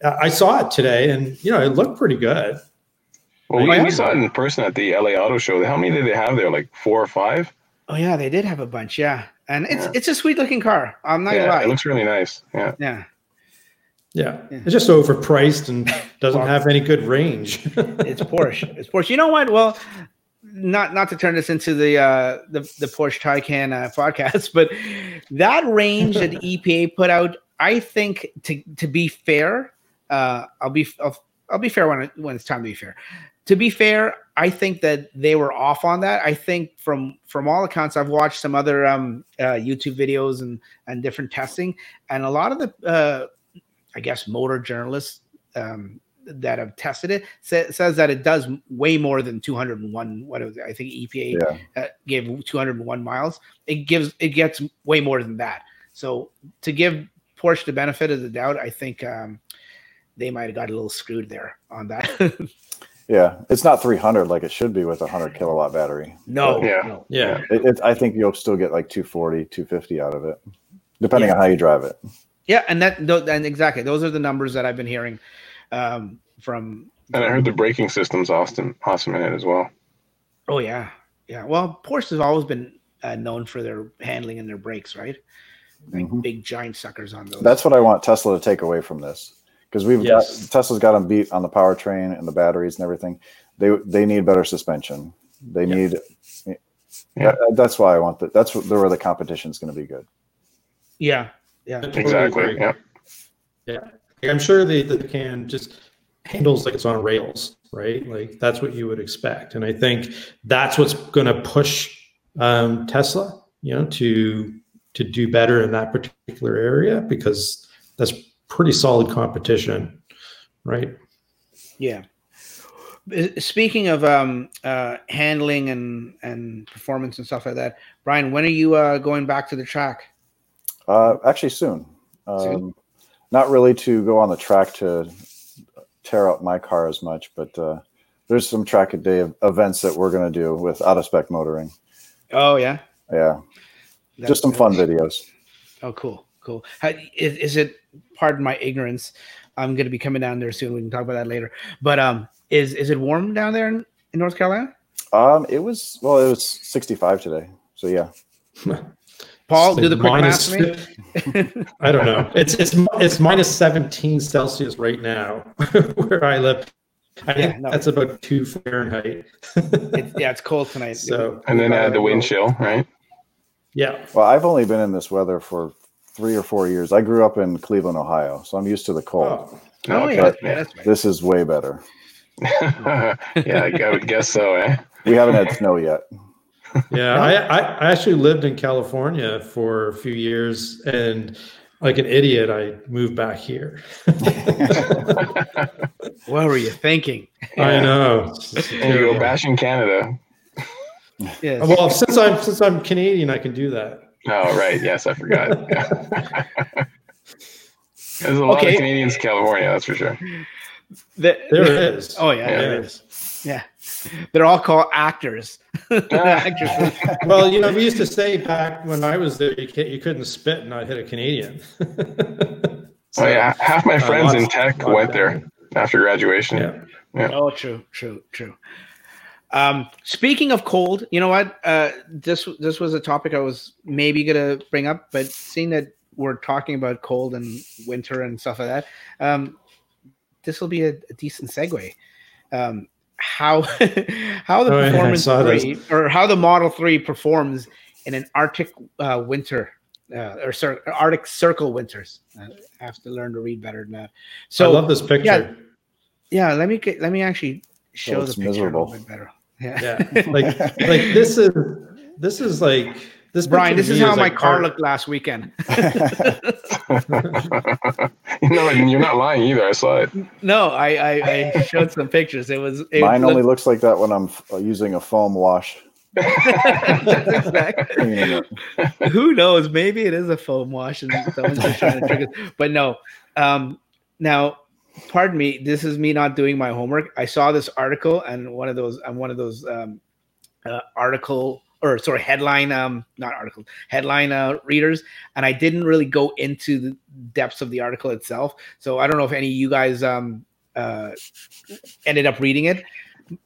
S2: I saw it today, and you know it looked pretty good.
S3: well, we, we saw it in person at the LA Auto Show. How many did they have there? Like four or five?
S1: oh yeah, they did have a bunch. Yeah, and it's
S3: Yeah.
S1: it's a sweet looking car. I'm not
S3: yeah,
S1: gonna lie.
S3: it looks really nice. Yeah.
S1: yeah.
S2: Yeah,
S1: Yeah.
S2: it's just overpriced and doesn't *laughs* have any good range. *laughs*
S1: it's Porsche. It's Porsche. You know what? Well, not not to turn this into the uh, the the Porsche Taycan uh, podcast, but that range that *laughs* EPA put out, I think to to be fair, uh, I'll be I'll, I'll be fair when it, when it's time to be fair. To be fair, I think that they were off on that. I think from from all accounts, I've watched some other um, uh, YouTube videos and and different testing, and a lot of the uh, I guess motor journalists um, that have tested it sa- says that it does way more than 201 what is it? i think epa
S4: Yeah.
S1: uh, gave 201 miles it gives it gets way more than that so to give porsche the benefit of the doubt i think um, they might have got a little screwed there on that *laughs*
S4: Yeah. It's not 300 like it should be with a 100 kilowatt battery.
S1: no
S3: Yeah.
S1: no.
S2: yeah,
S4: It, it, I think you'll still get like 240, 250 out of it, depending
S1: Yeah.
S4: on how you drive it.
S1: yeah and that and exactly those are the numbers that i've been hearing um, from
S3: And I heard the braking system's awesome, awesome in it as well.
S1: Oh yeah, yeah. Well, Porsche has always been uh, known for their handling and their brakes, right? Like
S4: Mhm.
S1: big giant suckers on those.
S4: That's what I want Tesla to take away from this because we've
S2: Yes.
S4: got Tesla's got them beat on the powertrain and the batteries and everything. They they need better suspension. They
S2: Yeah.
S4: need
S3: Yeah.
S4: That- that's why I want that. That's where the competition is going to be good.
S1: Yeah, yeah.
S3: Exactly. Yeah.
S2: Yeah, I'm sure the Taycan just handles like it's on rails, right? Like that's what you would expect, and I think that's what's going to push um, Tesla, you know, to to do better in that particular area because that's pretty solid competition, right?
S1: Yeah. Uh, Speaking of um, uh, handling and and performance and stuff like that, Brian, when are you uh, going back to the track?
S4: Uh, actually, soon.
S1: Soon?
S4: Not really to go on the track to tear up my car as much, but uh, there's some track a day events that we're going to do with out of spec motoring.
S1: Oh yeah,
S4: Yeah,
S1: That's
S4: just some fun videos.
S1: Oh, cool, cool. How, is, is it? Pardon my ignorance. I'm going to be coming down there soon. We can talk about that later. But um, is is it warm down there in, in North Carolina?
S4: Um, it was well, it was 65 today. So yeah, *laughs*
S1: Paul, do the
S2: like
S1: quick
S2: minus
S1: math for me.
S2: I don't know. It's it's it's minus 17 Celsius right now *laughs* where I live. I think
S1: Yeah, no.
S2: that's about two Fahrenheit.
S1: It's, yeah, it's cold tonight. *laughs*
S2: so
S3: And then add the wind chill, right?
S2: yeah,
S4: well, I've only been in this weather for three or four years. I grew up in Cleveland, Ohio, so I'm used to the cold.
S2: Oh,
S1: Oh
S3: Okay.
S1: yeah, yeah, that's right.
S4: This is way better. *laughs*
S3: yeah, I, I would guess so, eh?
S4: We haven't had snow yet. *laughs*
S2: yeah. I, I I actually lived in California for a few years, and like an idiot, I moved back here. *laughs*
S1: What were you thinking?
S2: I know.
S3: And you go bashing Canada.
S1: Yes.
S2: Well, since I'm since I'm Canadian, I can do that.
S3: Oh, right. Yes, I forgot. Yeah. *laughs* There's a lot
S1: Okay.
S3: of Canadians in California, that's for sure.
S1: The-
S2: There is.
S1: Oh yeah,
S3: Yeah.
S1: there is. Yeah, *laughs* they're all called actors. *laughs* Actresses. *laughs*
S2: Well, you know, we used to say back when I was there, you, can't, you couldn't spit and not hit a Canadian.
S3: Oh, yeah. Half my
S2: Uh,
S3: friends in tech went
S2: of-
S3: there after graduation.
S2: Yeah.
S1: Oh, true, true, true. Um, speaking of cold, you know what? Uh, this this was a topic I was maybe gonna bring up, but seeing that we're talking about cold and winter and stuff like that, um, this will be a, a decent segue. Um, how *laughs* how the
S2: Oh,
S1: performance
S2: saw
S1: three or how the Model Three performs in an Arctic uh, winter uh, or cir- Arctic Circle winters. I have to learn to read better than that.
S2: So
S1: So
S2: I love this picture.
S1: yeah. yeah, let me get, let me actually show
S4: it's
S1: the picture a
S4: miserable.
S1: little bit better. Yeah.
S2: Yeah. Like like this is this is like this.
S1: Brian, this is
S2: me
S1: how my
S2: like
S1: car
S2: art.
S1: looked last weekend. *laughs* *laughs*
S3: you know, and you're not lying either. I saw it.
S1: no, I, I, I showed some pictures. It was it
S4: Mine only looks like that when I'm uh, using a foam wash. *laughs*
S1: Exactly.
S4: cleaning.
S1: Who knows? Maybe it is a foam wash and someone's just trying to trick us. But no. Um, now, pardon me. This is me not doing my homework. I saw this article and one of those. I'm one of those um, uh, article or sorry headline um not article headline uh, readers and i didn't really go into the depths of the article itself. So i don't know if any of you guys um uh ended up reading it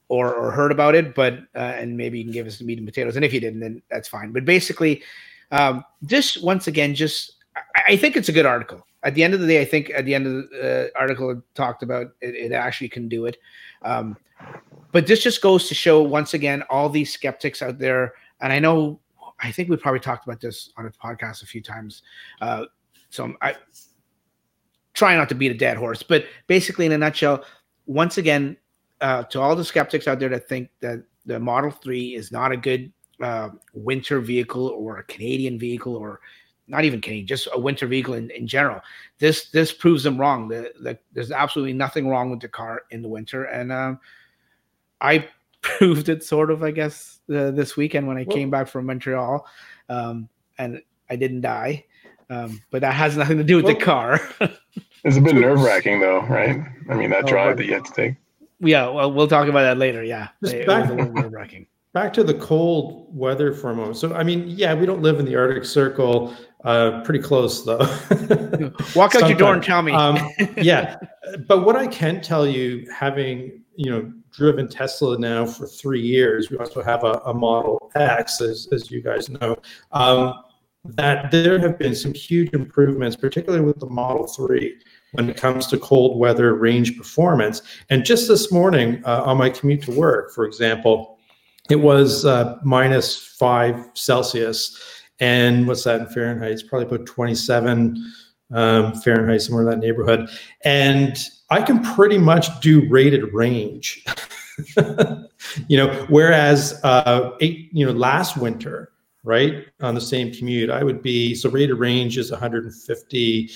S1: or, or heard about it but uh, and maybe you can give us the meat and potatoes. And if you didn't then that's fine. But basically um just once again just I, I think it's a good article. At the end of the day i think at the end of the uh, article it talked about it, it actually can do it. Um but this just goes to show once again all these skeptics out there and i know i think we probably talked about this on a podcast a few times uh, so i try not to beat a dead horse but basically in a nutshell once again uh, to all the skeptics out there that think that the model 3 is not a good uh, winter vehicle or a canadian vehicle or not even canadian just a winter vehicle in, in general this this proves them wrong. The, the, there's absolutely nothing wrong with the car in the winter. And um, I proved it sort of, I guess, uh, this weekend when I
S2: Well-
S1: came back from Montreal, um, and I didn't die. Um, but that has nothing to do with the car. *laughs*
S3: It's a bit nerve wracking, though, right? I mean, that
S1: Oh,
S3: drive
S1: right.
S3: that you had to take.
S1: yeah, well, we'll talk about that later. Yeah,
S2: Just
S1: it,
S2: back-
S1: was a little nerve-wracking.
S2: Back to the cold weather for a moment. So I mean, yeah, we don't live in the Arctic Circle. Uh, pretty close though.
S1: Walk out your door and tell me.
S2: Um, *laughs* yeah, but what I can tell you, having you know driven Tesla now for three years, we also have a, a Model X, as, as you guys know, um, that there have been some huge improvements, particularly with the Model Three, when it comes to cold weather range performance. And just this morning uh, on my commute to work, for example, it was uh, minus five Celsius. And what's that in Fahrenheit? It's probably about 27 um, Fahrenheit, somewhere in that neighborhood. And I can pretty much do rated range. *laughs* you know, whereas uh, eight, you know, last winter, right, on the same commute, I would be so rated range is 150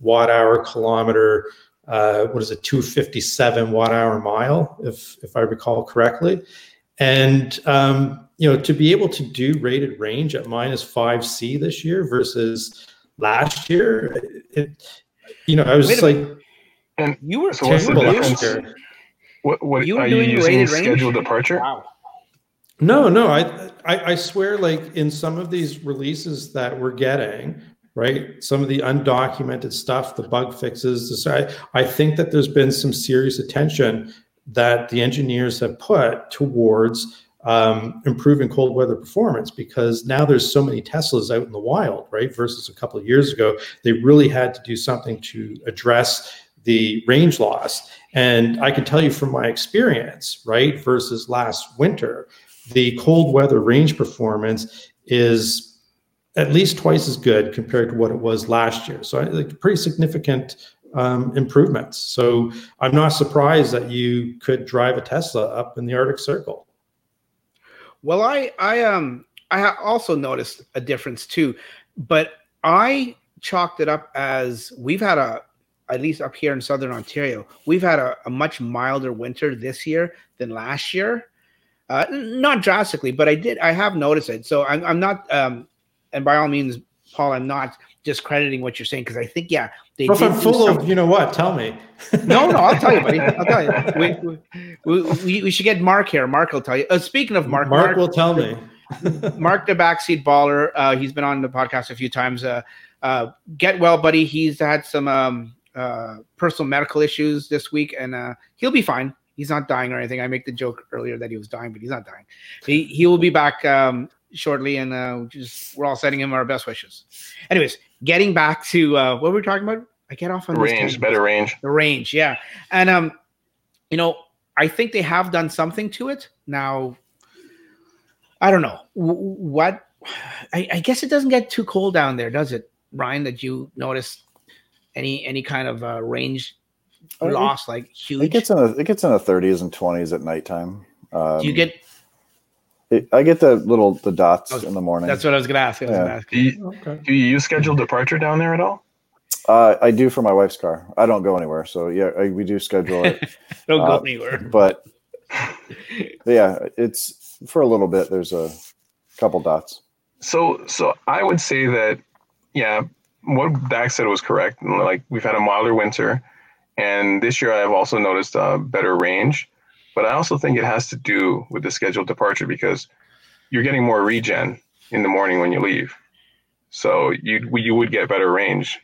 S2: watt hour kilometer. Uh, what is it, 257 watt hour mile, if if I recall correctly. And um, you know, to be able to do rated range at minus five C this year versus last year, it, you know, I was like,
S3: And
S1: You were
S3: So what's the
S2: terrible
S3: difference? what, what
S1: You were
S3: are you using scheduled departure?
S1: Wow.
S2: No, no, I, I I swear, like in some of these releases that we're getting, right? Some of the undocumented stuff, the bug fixes. the- I, I think that there's been some serious attention that the engineers have put towards um, improving cold weather performance because now there's so many Teslas out in the wild, right? Versus a couple of years ago, they really had to do something to address the range loss. And I can tell you from my experience, right, versus last winter, the cold weather range performance is at least twice as good compared to what it was last year. So, like pretty significant um, improvements. So, I'm not surprised that you could drive a Tesla up in the Arctic Circle.
S1: Well, I I um I also noticed a difference too, but I chalked it up as we've had a at least up here in southern Ontario, we've had a, a much milder winter this year than last year. Uh, not drastically, but I did I have noticed it. So I'm I'm not um and by all means, Paul, I'm not discrediting what you're saying because I think yeah they
S2: Well, if I'm full of, you know what, tell me. *laughs*
S1: no, no, I'll tell you, buddy. I'll tell you. *laughs* We, we, we, we should get Mark here. Mark will tell you. Uh, speaking of Mark,
S2: Mark, will tell me. *laughs*
S1: Mark, the backseat baller. Uh, he's been on the podcast a few times. Uh, uh, get well, buddy. He's had some um, uh, personal medical issues this week, and uh, he'll be fine. He's not dying or anything. I make the joke earlier that he was dying, but he's not dying. He he will be back um, shortly, and uh, just we're all sending him our best wishes. Anyways, getting back to uh, what were we talking about? I get off on
S3: Range, better range.
S1: The range, yeah. And um, you know, I think they have done something to it. Now, I don't know what. I, I guess it doesn't get too cold down there, does it, Brian? That you notice any any kind of uh, range
S4: it-
S1: loss, like huge?
S4: It gets in the it gets in the 30s and 20s at nighttime. Um,
S1: Do you get?
S4: it, I get the little the dots
S1: Oh,
S4: in the morning.
S1: That's what I was gonna ask.
S4: Yeah.
S1: gonna ask.
S3: Do you,
S2: Okay.
S3: do you use scheduled departure down there at all?
S4: Uh, I do for my wife's car. I don't go anywhere, so yeah, I, we do schedule it. *laughs*
S1: Don't
S4: Uh,
S1: go anywhere.
S4: but *laughs* yeah, it's for a little bit. There's a couple dots.
S3: So, so I would say that, yeah, what Dax said was correct. Like we've had a milder winter, and this year I've also noticed a better range. But I also think it has to do with the scheduled departure because you're getting more regen in the morning when you leave. So you you would get better range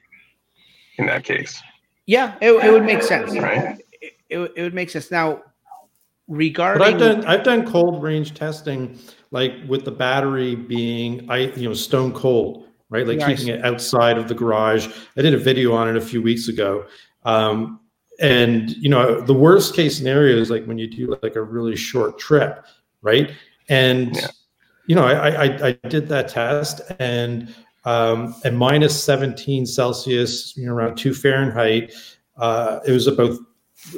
S3: in that case,
S1: Yeah, it, it would make sense.
S3: right?
S1: It, it, would- it would make sense. Now,
S2: But
S1: regarding
S2: I've done I've done cold range testing, like with the battery being I you know stone cold, right? Like
S1: Nice.
S2: keeping it outside of the garage. I did a video on it a few weeks ago. Um, and you know, the worst case scenario is like when you do like a really short trip, right? And
S3: Yeah.
S2: you know, I, I I did that test and um, at minus 17 Celsius, you know, around two Fahrenheit, uh, it was about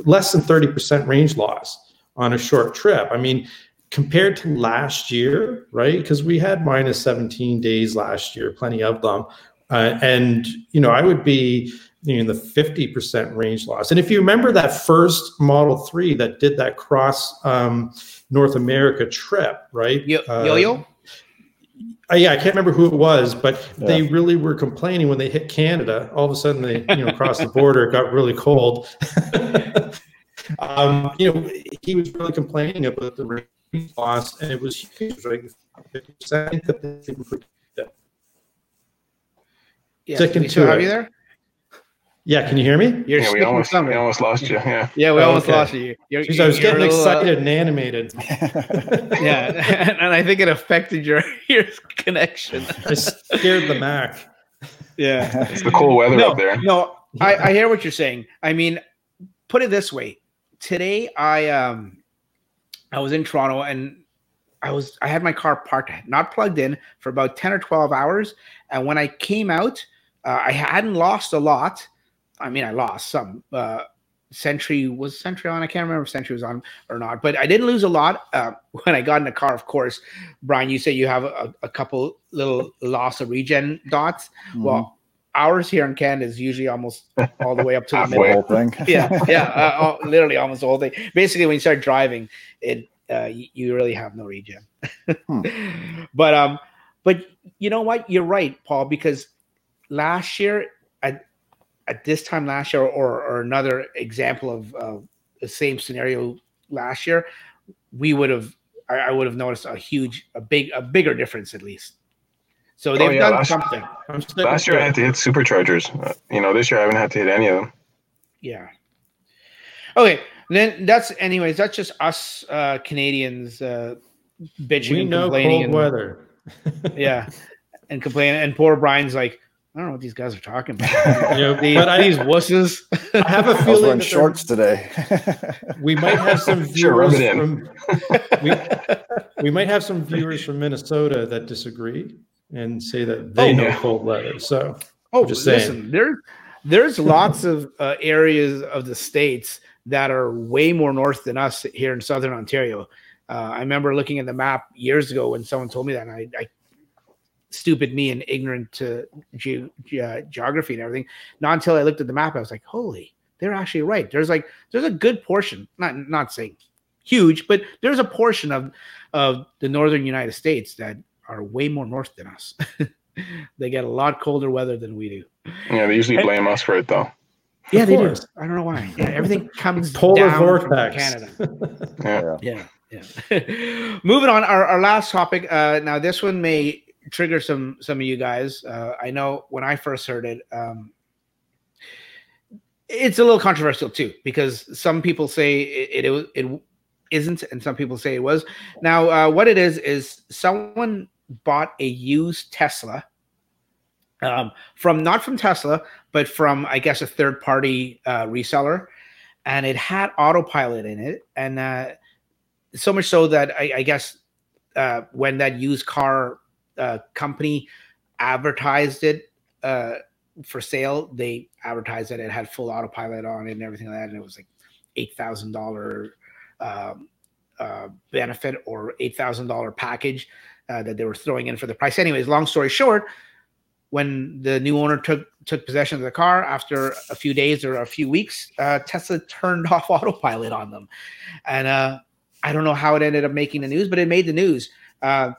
S2: less than 30% range loss on a short trip. I mean, compared to last year, right? Because we had minus 17 days last year, plenty of them. Uh, and, you know, I would be you know, in the 50% range loss. And if you remember that first Model 3 that did that cross um, North America trip, right?
S1: yo
S2: Uh,
S1: yo.
S2: uh, yeah, I can't remember who it was, but
S4: Yeah.
S2: they really were complaining when they hit Canada. All of a sudden, they you know crossed the border, it got really cold. *laughs* um, you know, he was really complaining about the range loss, and it was huge, like 50% that they didn't predict it.
S1: Yeah,
S2: Sticking
S1: we
S2: to
S1: have
S2: it.
S1: you there?
S2: Yeah, can you hear me?
S1: You're
S3: Yeah, we almost we almost lost you. Yeah.
S1: Yeah, we
S2: Oh,
S1: almost
S2: okay.
S1: lost you. You're,
S2: Jeez, I was
S1: you're
S2: getting
S1: a little, uh,
S2: excited and animated. *laughs* *laughs*
S1: yeah, *laughs* and I think it affected your your connection.
S2: I scared the Mac.
S1: Yeah.
S3: It's the cool weather
S1: no,
S3: up there.
S1: no, I, I hear what you're saying. I mean, put it this way: today, I um, I was in Toronto, and I was I had my car parked, not plugged in, for about ten or twelve hours, and when I came out, uh, I hadn't lost a lot. I mean, I lost some. Uh, Sentry was Sentry on. I can't remember if Sentry was on or not, but I didn't lose a lot uh, *laughs* when I got in the car. Of course, Brian, you say you have a, a couple little loss of regen dots. Mm-hmm. Well, ours here in Canada is usually almost all the way up to the *laughs* middle.
S4: Whole thing. *laughs*
S1: yeah, *laughs* yeah, uh, literally almost the whole thing. Basically, when you start driving, it uh, you, you, really have no regen. hmm. But um, but you know what? You're right, Paul, because last year at at this time last year, or, or another example of uh, the same scenario last year, we would have I, I would have noticed a huge, a big, a bigger difference at least. So they've oh, yeah, done last, something.
S3: Last year I had to hit superchargers. Uh, you know, this year I haven't had to hit any of them.
S1: Yeah. Okay, then that's anyways. That's just us uh, Canadians uh, bitching we and know complaining. Cold
S2: and, weather. *laughs*
S1: yeah, and complaining. And poor Brian's like, I don't know what these guys are talking about. *laughs* you know, these, but I, these wusses.
S2: I have a feeling
S4: wearing shorts today. *laughs*
S2: we might have some viewers sure, from. We, we might have some viewers from Minnesota that disagree and say that they oh, know yeah. cold weather. So,
S1: oh, just saying. Listen, there, there's lots of uh, areas of the states that are way more north than us here in southern Ontario. Uh, I remember looking at the map years ago when someone told me that, and I, I stupid me and ignorant to ge- ge- uh, geography and everything. Not until I looked at the map, I was like, "Holy, they're actually right." There's like there's a good portion, not not saying huge, but there's a portion of of the northern United States that are way more north than us. *laughs* they get a lot colder weather than we do.
S3: Yeah, they usually blame us for it though.
S1: Yeah, they do. I don't know why. Yeah, everything *laughs* comes polar down vortex. Canada. *laughs*
S3: yeah.
S1: yeah. Yeah. Moving on, our, our last topic. Uh, now, this one may trigger some some of you guys. Uh, I know when I first heard it, um, it's a little controversial too because some people say it, it, it isn't, and some people say it was. Now, uh, what it is is someone bought a used Tesla um, from not from Tesla, but from I guess a third party uh, reseller, and it had autopilot in it, and uh, so much so that I, I guess uh, when that used car uh, company advertised it uh, for sale, they advertised that it had full autopilot on it and everything like that, and it was like eight thousand um, uh, benefit or eight thousand dollar package uh, that they were throwing in for the price. Anyways, long story short, when the new owner took took possession of the car after a few days or a few weeks, uh, Tesla turned *laughs* off autopilot on them, and uh, I don't know how it ended up making the news, but it made the news. Uh,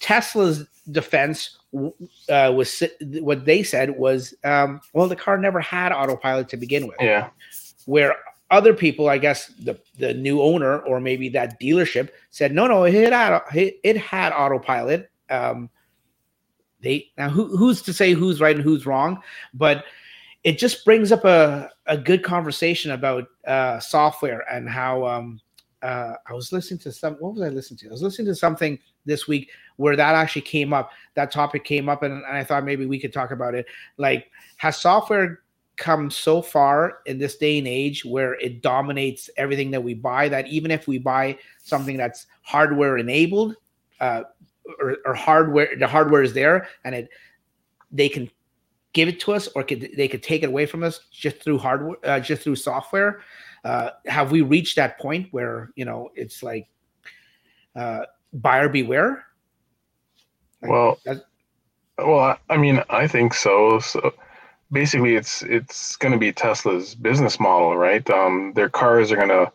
S1: Tesla's defense uh, was what they said was, um, well, the car never had autopilot to begin with.
S3: Yeah.
S1: Where other people, I guess the the new owner or maybe that dealership said, no, no, it had it had autopilot. Um, they now who, who's to say who's right and who's wrong, but it just brings up a, a good conversation about uh, software and how um, uh, I was listening to some. What was I listening to? I was listening to something this week where that actually came up. That topic came up, and, and I thought maybe we could talk about it. Like, has software come so far in this day and age where it dominates everything that we buy that even if we buy something that's hardware enabled uh, or, or hardware the hardware is there and it they can give it to us or could, they could take it away from us just through hardware uh, just through software. Uh, have we reached that point where you know it's like uh, buyer beware?
S3: Well well i mean i think so so basically it's it's going to be tesla's business model right um, their cars are going to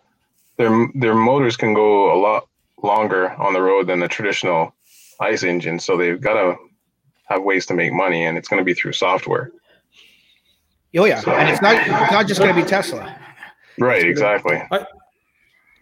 S3: their their motors can go a lot longer on the road than the traditional ICE engine. So they've got to have ways to make money, and it's going to be through software.
S1: Oh yeah, so, and it's not it's not just going to be Tesla.
S3: Right. Exactly.
S2: I,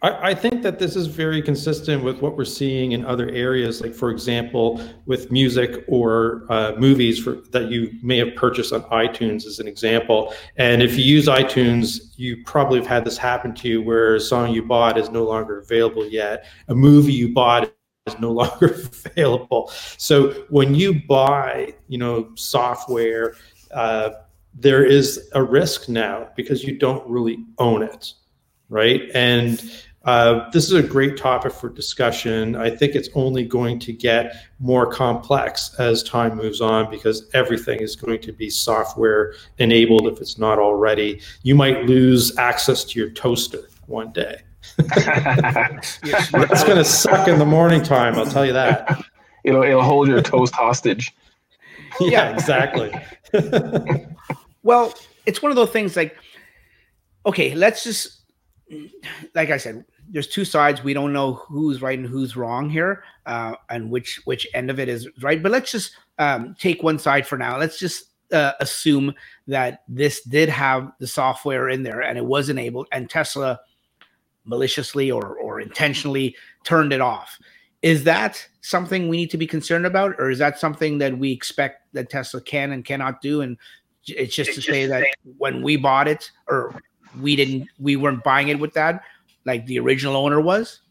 S2: I, I think that this is very consistent with what we're seeing in other areas, like for example, with music or uh, movies for, that you may have purchased on iTunes, as an example. And if you use iTunes, you probably have had this happen to you, where a song you bought is no longer available yet. A movie you bought is no *laughs* longer available. So when you buy, you know, software, uh, there is a risk now because you don't really own it, right? And uh, this is a great topic for discussion. I think it's only going to get more complex as time moves on because everything is going to be software enabled if it's not already. You might lose access to your toaster one day. *laughs* It's going to suck in the morning time, I'll tell you that.
S3: It'll it'll hold your toast hostage. *laughs*
S2: Yeah, exactly. *laughs*
S1: Well, it's one of those things like, okay, let's just, like I said, there's two sides. We don't know who's right and who's wrong here, uh, and which which end of it is right. But let's just um, take one side for now. Let's just uh, assume that this did have the software in there and it was enabled, and Tesla maliciously or or intentionally turned it off. Is that something we need to be concerned about, or is that something that we expect that Tesla can and cannot do? And it's just to say that when we bought it, or we didn't, we weren't buying it with that, like the original owner was.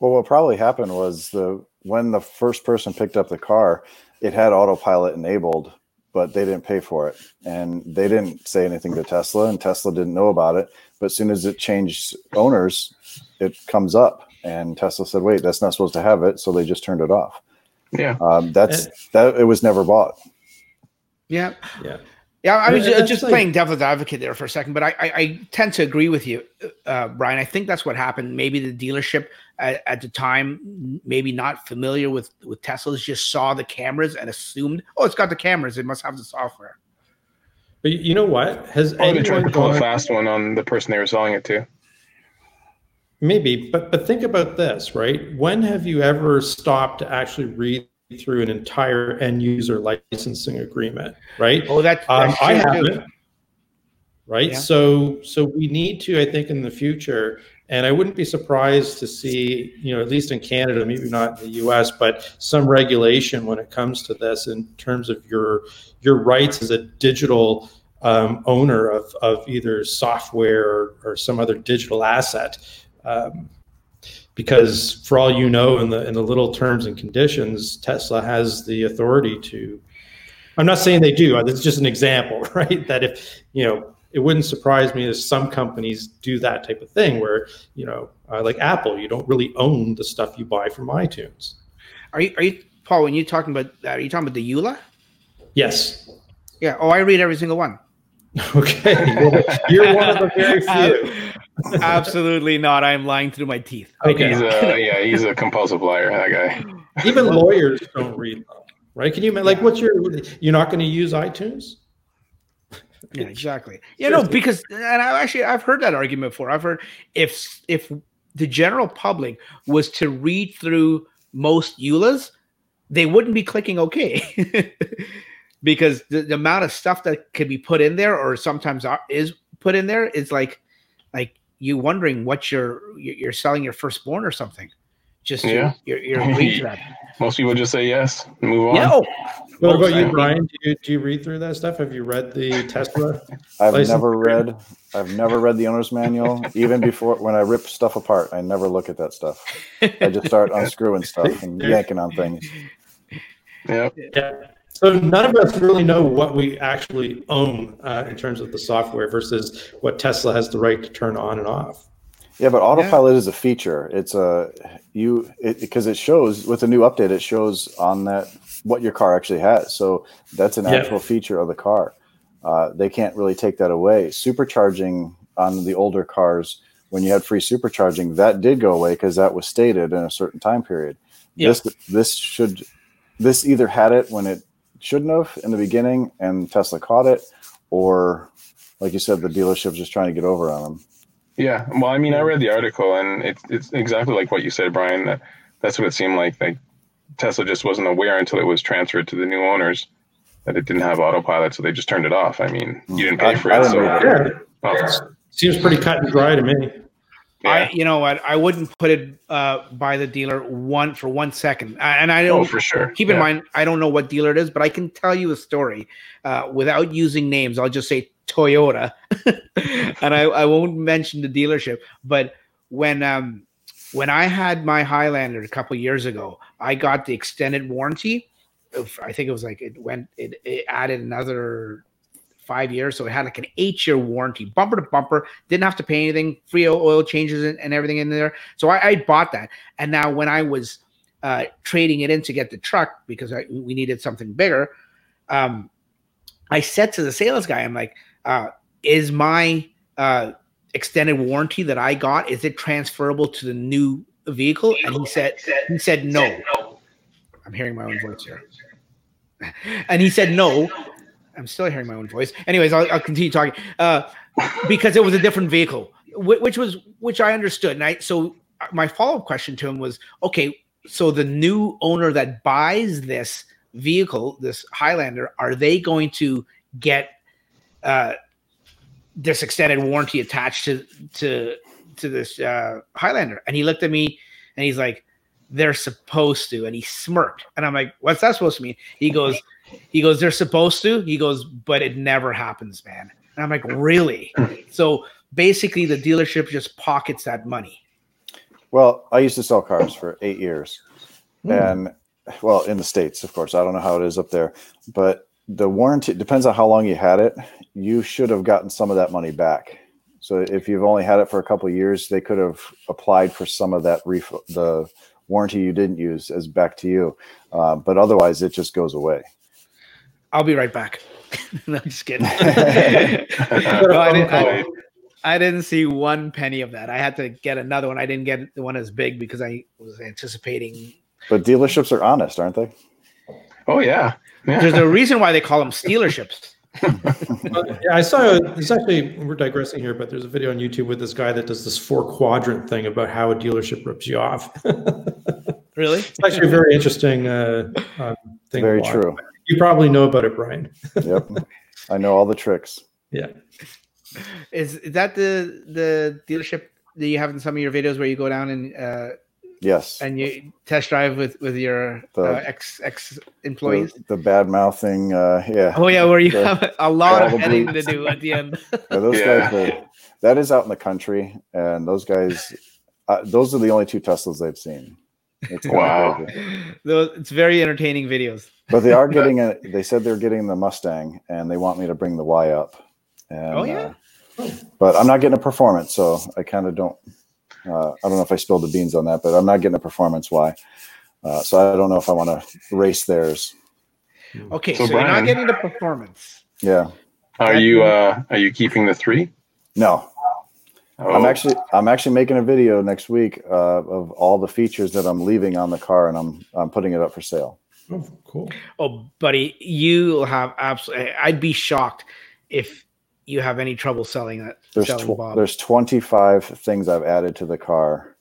S4: Well, what probably happened was the when the first person picked up the car, it had autopilot enabled, but they didn't pay for it, and they didn't say anything to Tesla, and Tesla didn't know about it. But as soon as it changed owners, it comes up, and Tesla said, "Wait, that's not supposed to have it," so they just turned it off.
S3: Yeah.
S4: Um, that's that. It was never bought.
S1: Yeah.
S2: Yeah.
S1: Yeah, I was
S2: And
S1: ju-
S2: that's
S1: just
S2: like-
S1: playing devil's advocate there for a second, but I, I, I tend to agree with you, uh, Brian. I think that's what happened. Maybe the dealership at, at the time, maybe not familiar with with Teslas, just saw the cameras and assumed, oh, it's got the cameras, it must have the software.
S2: But you know what? Has
S3: Probably tried to pull a fast one on the person they were selling it to.
S2: maybe, but but think about this, right? When have you ever stopped to actually read through an entire end user licensing agreement, right?
S1: Oh, that,
S2: Um, I haven't. Right.
S1: Yeah.
S2: So so we need to, I think, in the future, and I wouldn't be surprised to see, you know, at least in Canada, maybe not in the US, but some regulation when it comes to this in terms of your your rights as a digital um, owner of, of either software or, or some other digital asset. Um, because for all you know, in the in the little terms and conditions, Tesla has the authority to I'm not saying they do. it's just an example, *laughs* right? That if you know, it wouldn't surprise me if some companies do that type of thing, where you know, uh, like Apple, you don't really own the stuff you buy from iTunes.
S1: Are you, are you, Paul, when you're talking about that, are you talking about the EULA?
S2: Yes.
S1: Yeah. Oh, I read every single one. *laughs*
S2: Okay. Well, you're one of the very *laughs* few.
S1: Absolutely not. I'm lying through my teeth.
S2: Okay.
S3: He's a yeah, he's a compulsive liar. That guy.
S2: Even lawyers don't read them, right? Can you ima- like what's your? You're not going to use iTunes?
S1: Yeah, exactly. You know, because and I actually I've heard that argument before. I've heard if if the general public was to read through most EULAs, they wouldn't be clicking OK *laughs* because the, the amount of stuff that could be put in there, or sometimes are- is put in there, is like like you wondering what you're you're you're selling your firstborn or something. Just to-
S3: Yeah.
S1: you're, you're agreeing to that. *laughs*
S3: Most people just say yes, and move on.
S1: Yeah, oh,
S2: What about you, Brian? Do you, do you read through that stuff? Have you read the *laughs* Tesla?
S4: I've
S2: License
S4: never read. I've never read the owner's manual. Even before when I rip stuff apart, I never look at that stuff. I just start *laughs* unscrewing stuff and yanking on things.
S3: Yep.
S2: Yeah. So none of us really know what we actually own uh, in terms of the software versus what Tesla has the right to turn on and off.
S4: Yeah, but autopilot is a feature. It's a you because it, shows with the new update. It shows on that what your car actually has. So that's an
S2: Yeah.
S4: actual feature of the car. Uh, they can't really take that away. Supercharging on the older cars, when you had free supercharging, that did go away because that was stated in a certain time period.
S2: Yeah.
S4: This this should this either had it when it shouldn't have in the beginning, and Tesla caught it, or like you said, the dealership's just trying to get over on them.
S3: Yeah. Well, I mean, I read the article, and it's it's exactly like what you said, Brian. That that's what it seemed like. Like Tesla just wasn't aware until it was transferred to the new owners that it didn't have autopilot, so they just turned it off. I mean, you didn't pay for
S4: I
S3: it,
S4: didn't
S3: so
S4: read
S2: Yeah.
S3: well, oh.
S2: Seems pretty cut and dry to me.
S1: I, you know what? I wouldn't put it uh, by the dealer one for one second. And I don't
S3: Oh, for sure.
S1: keep in
S3: Yeah.
S1: mind, I don't know what dealer it is, but I can tell you a story uh, without using names. I'll just say Toyota, *laughs* and I, I won't mention the dealership. But when um, when I had my Highlander a couple years ago, I got the extended warranty. I think it was like it went it, it added another five years, so it had like an eight year warranty, bumper to bumper. Didn't have to pay anything, free oil changes and, and everything in there. So I, I, bought that, and now when I was uh, trading it in to get the truck because I, we needed something bigger, um, I said to the sales guy, "I'm like, uh, is my uh, extended warranty that I got is it transferable to the new vehicle?" And he said, "He said no." I'm hearing my own voice here. *laughs* And he said no. I'm still hearing my own voice. Anyways, I'll, I'll continue talking. Uh, because it was a different vehicle, which was which I understood. And I so my follow up question to him was, okay, so the new owner that buys this vehicle, this Highlander, are they going to get uh, this extended warranty attached to to to this uh, Highlander? And he looked at me and he's like, they're supposed to, and he smirked, and I'm like, what's that supposed to mean? He goes, he goes, they're supposed to. He goes, but it never happens, man. And I'm like, really? *laughs* so basically, the dealership just pockets that money.
S4: Well, I used to sell cars for eight years, mm. and well, in the states, of course. I don't know how it is up there, but the warranty depends on how long you had it. You should have gotten some of that money back. So if you've only had it for a couple years, they could have applied for some of that ref- the warranty you didn't use as back to you. Uh, but otherwise, it just goes away.
S1: I'll be right back. *laughs* no, I'm just kidding. *laughs* no, I, didn't, I, I, didn't, see one penny of that. I had to get another one. I didn't get the one as big because I was anticipating.
S4: But dealerships are honest, aren't they?
S3: Oh yeah.
S1: yeah. There's a reason why they call them stealerships. *laughs*
S2: yeah, I saw. There's actually we're digressing here, but there's a video on YouTube with this guy that does this four quadrant thing about how a dealership rips you off.
S1: really?
S2: It's actually a very interesting uh, uh, thing.
S4: Very true.
S2: You probably know about it, Brian. *laughs*
S4: yep, I know all the tricks.
S2: Yeah.
S1: Is, is that the the dealership that you have in some of your videos where you go down and uh,
S4: Yes.
S1: And you test drive with with your the, uh, ex ex employees.
S4: The, the bad mouthing, uh, yeah.
S1: Oh yeah, where you the, have a lot of editing to do at the end. *laughs*
S4: yeah, those yeah. guys, are, that is out in the country, and those guys, uh, those are the only two Teslas they've seen.
S3: It's wow,
S1: it's very entertaining videos.
S4: But they are *laughs* getting a. They said they're getting the Mustang, and they want me to bring the Y up. And,
S1: oh yeah. Uh,
S4: but I'm not getting a performance, so I kind of don't uh, I don't know if I spilled the beans on that, but I'm not getting a performance Y. Uh, so I don't know if I want to race theirs.
S1: Okay, so, so Brian, you're not getting the performance.
S4: Yeah.
S3: Are you uh are you keeping the three?
S4: No. Oh. I'm actually I'm actually making a video next week uh, of all the features that I'm leaving on the car, and I'm I'm putting it up for sale.
S2: Oh, cool.
S1: Oh, buddy, you have absolutely. I'd be shocked if you have any trouble selling that.
S4: There's
S1: selling
S4: tw- there's 25 things I've added to the car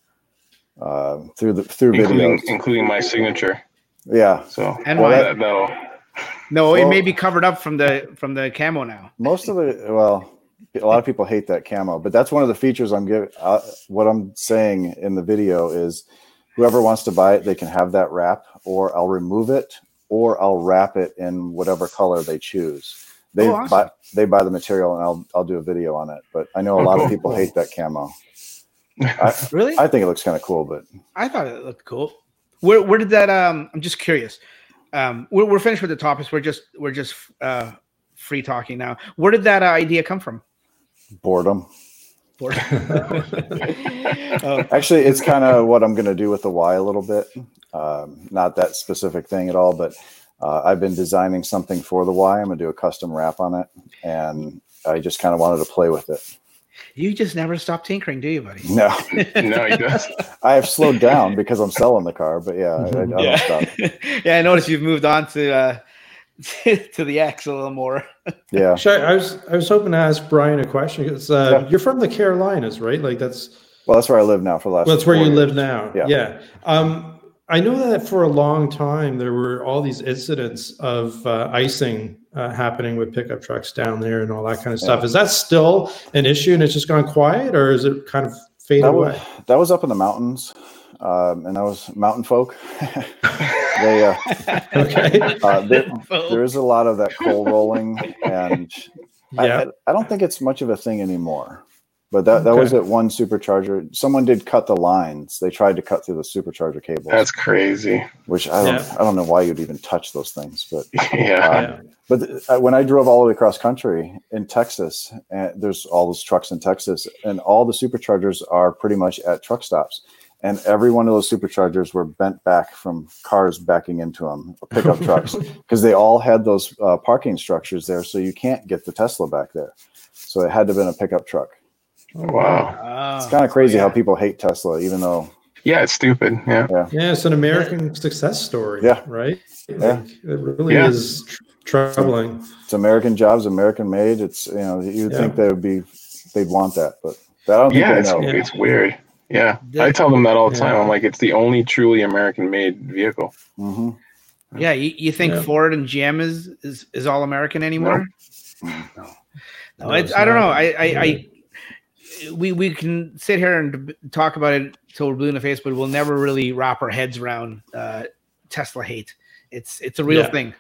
S4: uh, through the through
S3: including,
S4: videos,
S3: including my signature.
S4: Yeah.
S3: So
S1: and well, that,
S3: that'll.
S1: No, well, it may be covered up from the from the camo now.
S4: Most of it, well, a lot of people hate that camo, but that's one of the features I'm giving. Uh, what I'm saying in the video is, whoever wants to buy it, they can have that wrap, or I'll remove it, or I'll wrap it in whatever color they choose. They oh, awesome. buy they buy the material and I'll I'll do a video on it. But I know a lot of people hate that camo.
S1: I, *laughs* really?
S4: I think it looks kind of cool, but
S1: I thought it looked cool. Where where did that um I'm just curious. Um we're, we're finished with the topics. We're just we're just uh free talking now. Where did that uh, idea come from?
S4: Boredom.
S1: Boredom. *laughs* *laughs*
S4: Actually, it's kind of what I'm going to do with the Y a little bit. Um, not that specific thing at all, but uh, I've been designing something for the Y. I'm gonna do a custom wrap on it, and I just kind of wanted to play with it.
S1: You just never stop tinkering, do you, buddy?
S4: No, *laughs*
S3: no, he does.
S4: I have slowed down because I'm selling the car, but yeah, I, I
S1: yeah. yeah, I noticed you've moved on to uh, *laughs* to the X a little more. *laughs*
S4: yeah,
S2: sure. I was I was hoping to ask Brian a question because uh, yeah. you're from the Carolinas, right? Like that's
S4: well, that's where I live now for the last.
S2: Well, that's where you
S4: years.
S2: live now. Yeah. Yeah. Um, I know that for a long time there were all these incidents of uh, icing uh, happening with pickup trucks down there and all that kind of stuff. Yeah. Is that still an issue and it's just gone quiet, or is it kind of faded
S4: that
S2: away?
S4: Was, that was up in the mountains, um, and that was mountain folk. *laughs* they uh, *laughs*
S2: okay.
S4: Uh, there, there is a lot of that coal rolling, and yeah. I, I don't think it's much of a thing anymore But that, that was at one supercharger. Someone did cut the lines. They tried to cut through the supercharger cable.
S3: That's crazy.
S4: which I don't,
S2: Yeah.
S4: I don't know why you'd even touch those things. But *laughs*
S3: yeah.
S4: Uh,
S2: Yeah.
S4: But uh, when I drove all the way across country in Texas, and there's all those trucks in Texas, and all the superchargers are pretty much at truck stops. And every one of those superchargers were bent back from cars backing into them, pickup *laughs* trucks, because they all had those uh, parking structures there. So you can't get the Tesla back there. So it had to have been a pickup truck.
S3: Wow.
S1: Oh,
S4: It's kind of crazy
S1: yeah.
S4: how people hate Tesla, even though
S3: Yeah, it's stupid. Yeah.
S2: Yeah, it's an American success story.
S4: Yeah.
S2: Right?
S4: Yeah.
S2: Like, it really
S3: Yeah.
S2: is tr- troubling.
S4: it's American jobs, American made. It's you know you'd
S2: Yeah.
S4: think they would be they'd want that, but that I don't think
S3: Yeah,
S4: they
S3: it's,
S4: know.
S2: Yeah.
S3: it's weird. Yeah.
S1: The-
S3: I tell them that all the time.
S2: Yeah.
S3: I'm like, it's the only truly American made vehicle.
S4: hmm
S1: Yeah, you, you think
S2: Yeah.
S1: Ford and GM is is, is all American anymore? No, *laughs* no,
S2: No,
S1: it's,
S2: it's
S1: I don't know.
S2: not.
S1: I, I, I we we can sit here and talk about it till we're blue in the face, but we'll never really wrap our heads around uh, Tesla hate. It's it's a real
S2: Yeah.
S1: thing.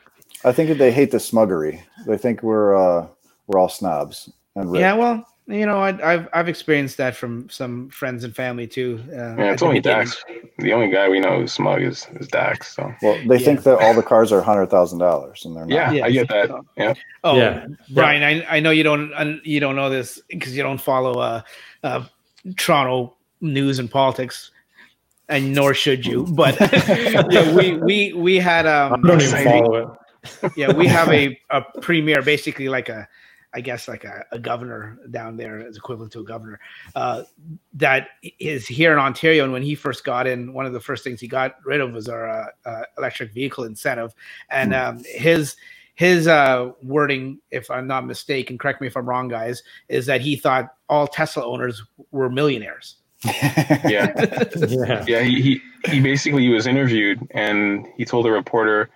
S4: I think that they hate the smuggery. They think we're uh, we're all snobs and rich.
S1: Yeah, well, you know, I, I've I've experienced that from some friends and family too. Uh,
S3: Yeah, it's
S1: the
S3: only
S1: beginning.
S3: Dax. The only guy we know who's smug is, is Dax. So
S4: Well, they
S1: Yeah.
S4: think that all the cars are hundred thousand dollars, and they're not.
S3: yeah,
S1: Yeah.
S3: I get that. Yeah.
S1: Oh,
S2: Yeah.
S1: Brian, I, I know you don't you don't know this because you don't follow uh, uh, Toronto news and politics, and nor should you. But *laughs* yeah, we we we had
S2: I
S1: um
S2: don't even
S3: exciting.
S2: follow it.
S1: yeah we have a, a premier basically like a I guess like a, a governor down there is equivalent to a governor uh, that is here in Ontario. And when he first got in, one of the first things he got rid of was our uh, uh, electric vehicle incentive. And um, his his uh, wording, if I'm not mistaken, correct me if I'm wrong, guys, is that he thought all Tesla owners were millionaires. *laughs*
S3: Yeah.
S2: Yeah.
S3: Yeah, he, he he basically was interviewed and he told a reporter,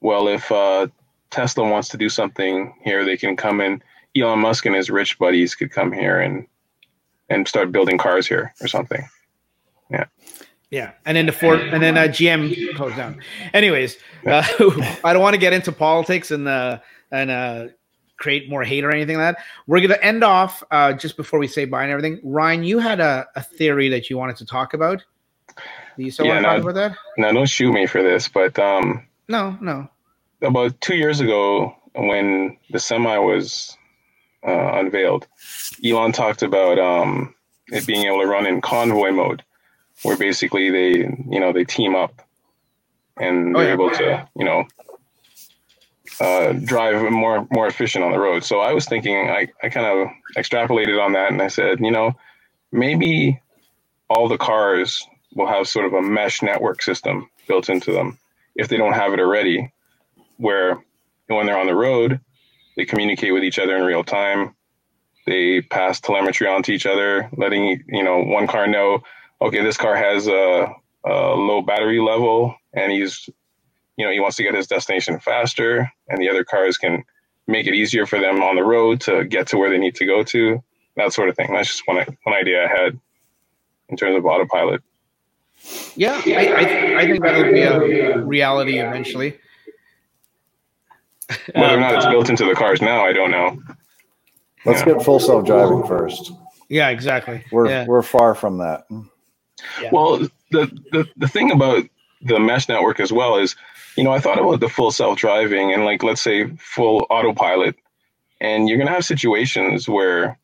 S3: "Well, if uh, Tesla wants to do something here, they can come in. Elon Musk and his rich buddies could come here and and start building cars here or something."
S1: Yeah, Yeah, and then the Ford, and then uh, GM closed down. Anyways, uh, *laughs* I don't want to get into politics and uh, and uh, create more hate or anything like that. We're gonna end off uh, just before we say bye and everything. Ryan, you had a, a theory that you wanted to talk about. Do you still
S3: Yeah,
S1: want to
S3: no.
S1: talk about that?
S3: Now, don't shoot me for this, but um,
S1: No, no.
S3: about two years ago, when the semi was uh, unveiled, Elon talked about um, it being able to run in convoy mode, where basically they, you know, they team up and
S1: Oh,
S3: they're
S1: yeah.
S3: able to, you know, uh, drive more more efficient on the road. So I was thinking, I, I kind of extrapolated on that, and I said, you know, maybe all the cars will have sort of a mesh network system built into them if they don't have it already where when they're on the road, they communicate with each other in real time. They pass telemetry on to each other, letting you know one car know, okay, this car has a, a low battery level, and he's, you know, he wants to get his destination faster, and the other cars can make it easier for them on the road to get to where they need to go to, that sort of thing. That's just one one idea I had in terms of autopilot.
S1: Yeah, I, I, I think that'll be a reality eventually.
S3: Whether or not it's built into the cars now, I don't know.
S4: Let's
S3: Yeah.
S4: get full self driving first.
S1: Yeah, exactly.
S4: We're
S1: yeah.
S4: we're far from that.
S1: Yeah.
S3: Well, the, the the thing about the mesh network as well is, you know, I thought about the full self driving and like let's say full autopilot, and you're gonna have situations where,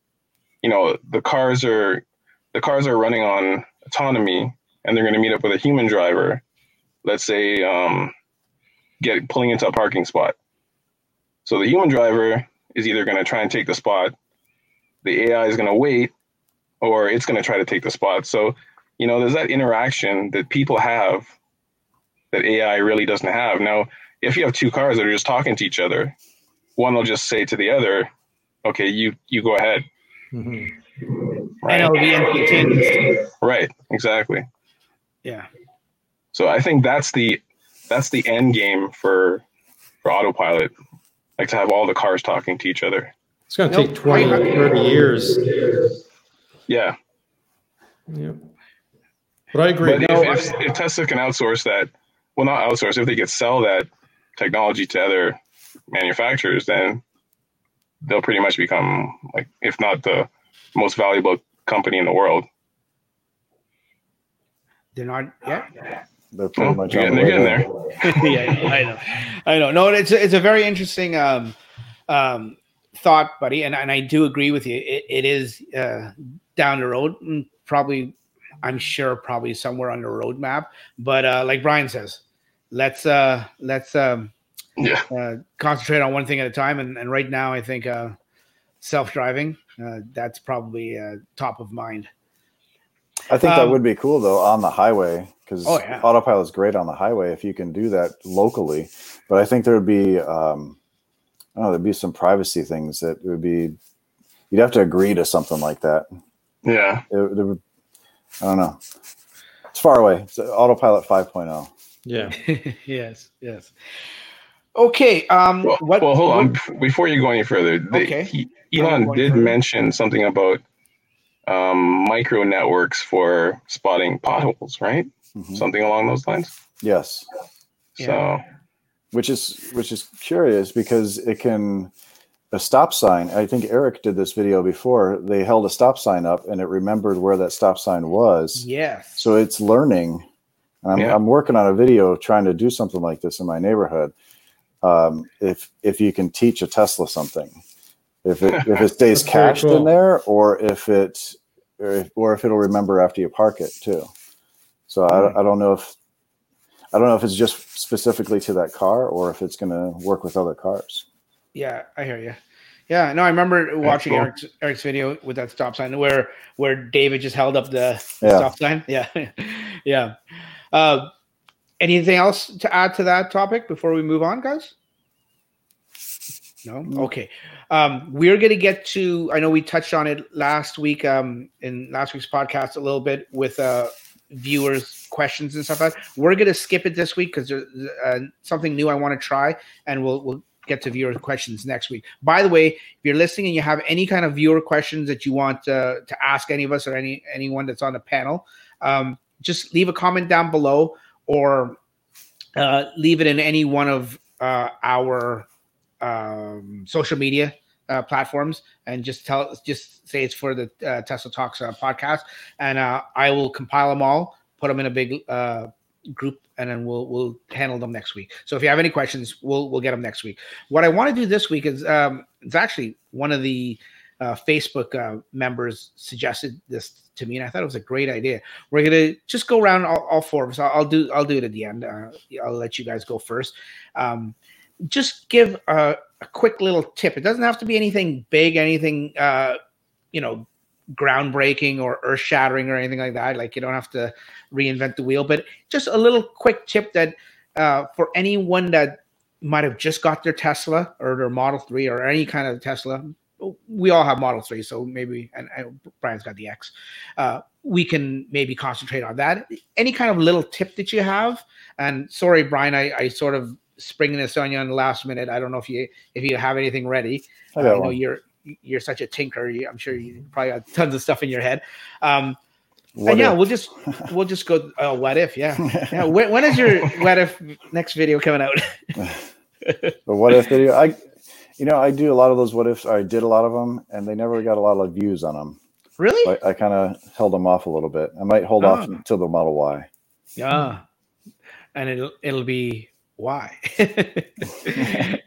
S3: you know, the cars are the cars are running on autonomy and they're gonna meet up with a human driver. Let's say um, get pulling into a parking spot. So the human driver is either gonna try and take the spot, the AI is gonna wait, or it's gonna try to take the spot. So you know, there's that interaction that people have that AI really doesn't have. Now, if you have two cars that are just talking to each other, one will just say to the other, "Okay, you you go ahead."
S2: Mhm.
S1: And
S3: Right.
S1: it'll be instantaneous.
S3: Right. Exactly.
S1: Yeah.
S3: So I think that's the that's the end game for for autopilot, like to have all the cars talking to each other.
S2: It's going to
S1: Nope.
S2: take 20, 30 years.
S3: Yeah.
S2: Yeah. But I agree.
S3: But
S2: No,
S3: if, if, if Tesla can outsource that, well, not outsource, if they could sell that technology to other manufacturers, then they'll pretty much become like, if not the most valuable company in the world.
S1: They're not yet.
S4: They're pretty
S3: Oh,
S4: much
S3: they're getting, they're getting
S4: there.
S3: there. *laughs*
S1: yeah, I know, I know. No, it's it's a very interesting um, um, thought, buddy, and and I do agree with you. It, it is uh, down the road, mm, probably. I'm sure probably somewhere on the roadmap, but uh, like Brian says, let's uh, let's um,
S3: Yeah.
S1: uh, concentrate on one thing at a time. And, and right now, I think uh, self driving uh, that's probably uh, top of mind.
S4: I think that
S1: Um,
S4: would be cool though on the highway because
S1: Oh, yeah.
S4: autopilot's great on the highway if you can do that locally. But I think there would be, um, I don't know, there'd be some privacy things that would be. You'd have to agree to something like that.
S3: Yeah.
S4: It, there would, I don't know. It's far away. It's autopilot oh. 5.0.
S2: Yeah. *laughs*
S1: yes, yes. Okay. Um,
S3: Well,
S1: what?
S3: well, hold on.
S1: what-
S3: Before you go any further, the,
S1: Okay.
S3: he, Elon did
S1: further.
S3: mention something about um, micro networks for spotting potholes, right?
S4: Mhm.
S3: Something along those lines.
S4: Yes,
S3: So,
S4: which is which is curious because it can a stop sign. I think Eric did this video before. They held a stop sign up and it remembered where that stop sign was.
S1: Yes.
S4: So it's learning. And I'm,
S3: Yeah.
S4: I'm working on a video trying to do something like this in my neighborhood. Um, if if you can teach a Tesla something, if it if it *laughs* stays
S2: That's very
S4: cached in there, or if it or if, or if it'll remember after you park it too. So I, I don't know if I don't know if it's just specifically to that car or if it's going to work with other cars.
S1: Yeah, I hear you. Yeah, no, I remember watching
S3: cool.
S1: Eric's, Eric's video with that stop sign where where David just held up the, the
S4: Yeah.
S1: stop sign. *laughs* Yeah, yeah. Uh, anything else to add to that topic before we move on, guys? No.
S4: No.
S1: Okay. Um, we're gonna get to. I know we touched on it last week. Um, in last week's podcast a little bit with uh viewers questions and stuff like that. We're gonna skip it this week because there's uh, something new I want to try, and we'll we'll get to viewer questions next week. By the way, if you're listening and you have any kind of viewer questions that you want uh, to ask any of us or any anyone that's on the panel, um, just leave a comment down below or uh, leave it in any one of uh, our um, social media uh, platforms and just tell just say it's for the uh, Tesla Talks uh, podcast, and uh, I will compile them all, put them in a big uh, group, and then we'll we'll handle them next week. So if you have any questions, we'll we'll get them next week. What I want to do this week is um, it's actually one of the uh, Facebook members suggested this to me, and I thought it was a great idea. We're gonna just go around all, all four of us. I'll, I'll do I'll do it at the end. I'll let you guys go first. Um, just give a, a quick little tip. It doesn't have to be anything big, anything uh, you know, groundbreaking or earth shattering or anything like that. Like you don't have to reinvent the wheel, but just a little quick tip that uh, for anyone that might have just got their Tesla or their Model Three or any kind of Tesla. We all have Model Three, so maybe and, and Brian's got the X. Uh, we can maybe concentrate on that. Any kind of little tip that you have. And sorry, Brian, I, I sort of springing this on you on the last minute. I don't know if you if you have anything ready.
S4: I
S1: Uh, I know
S4: one.
S1: you're you're such a tinker. You, I'm sure you probably got tons of stuff in your head. Um, and yeah,
S4: if-
S1: we'll just we'll just go. Uh, what if? Yeah, yeah. *laughs* When, when is your what if next video coming out? *laughs*
S4: the what if video i you know i do a lot of those what ifs i did a lot of them and they never got a lot of views on them
S1: really?
S4: i, I kind of held them off a little bit i might hold off
S1: Oh.
S4: until the model y
S1: Yeah, and it'll it'll be why. *laughs*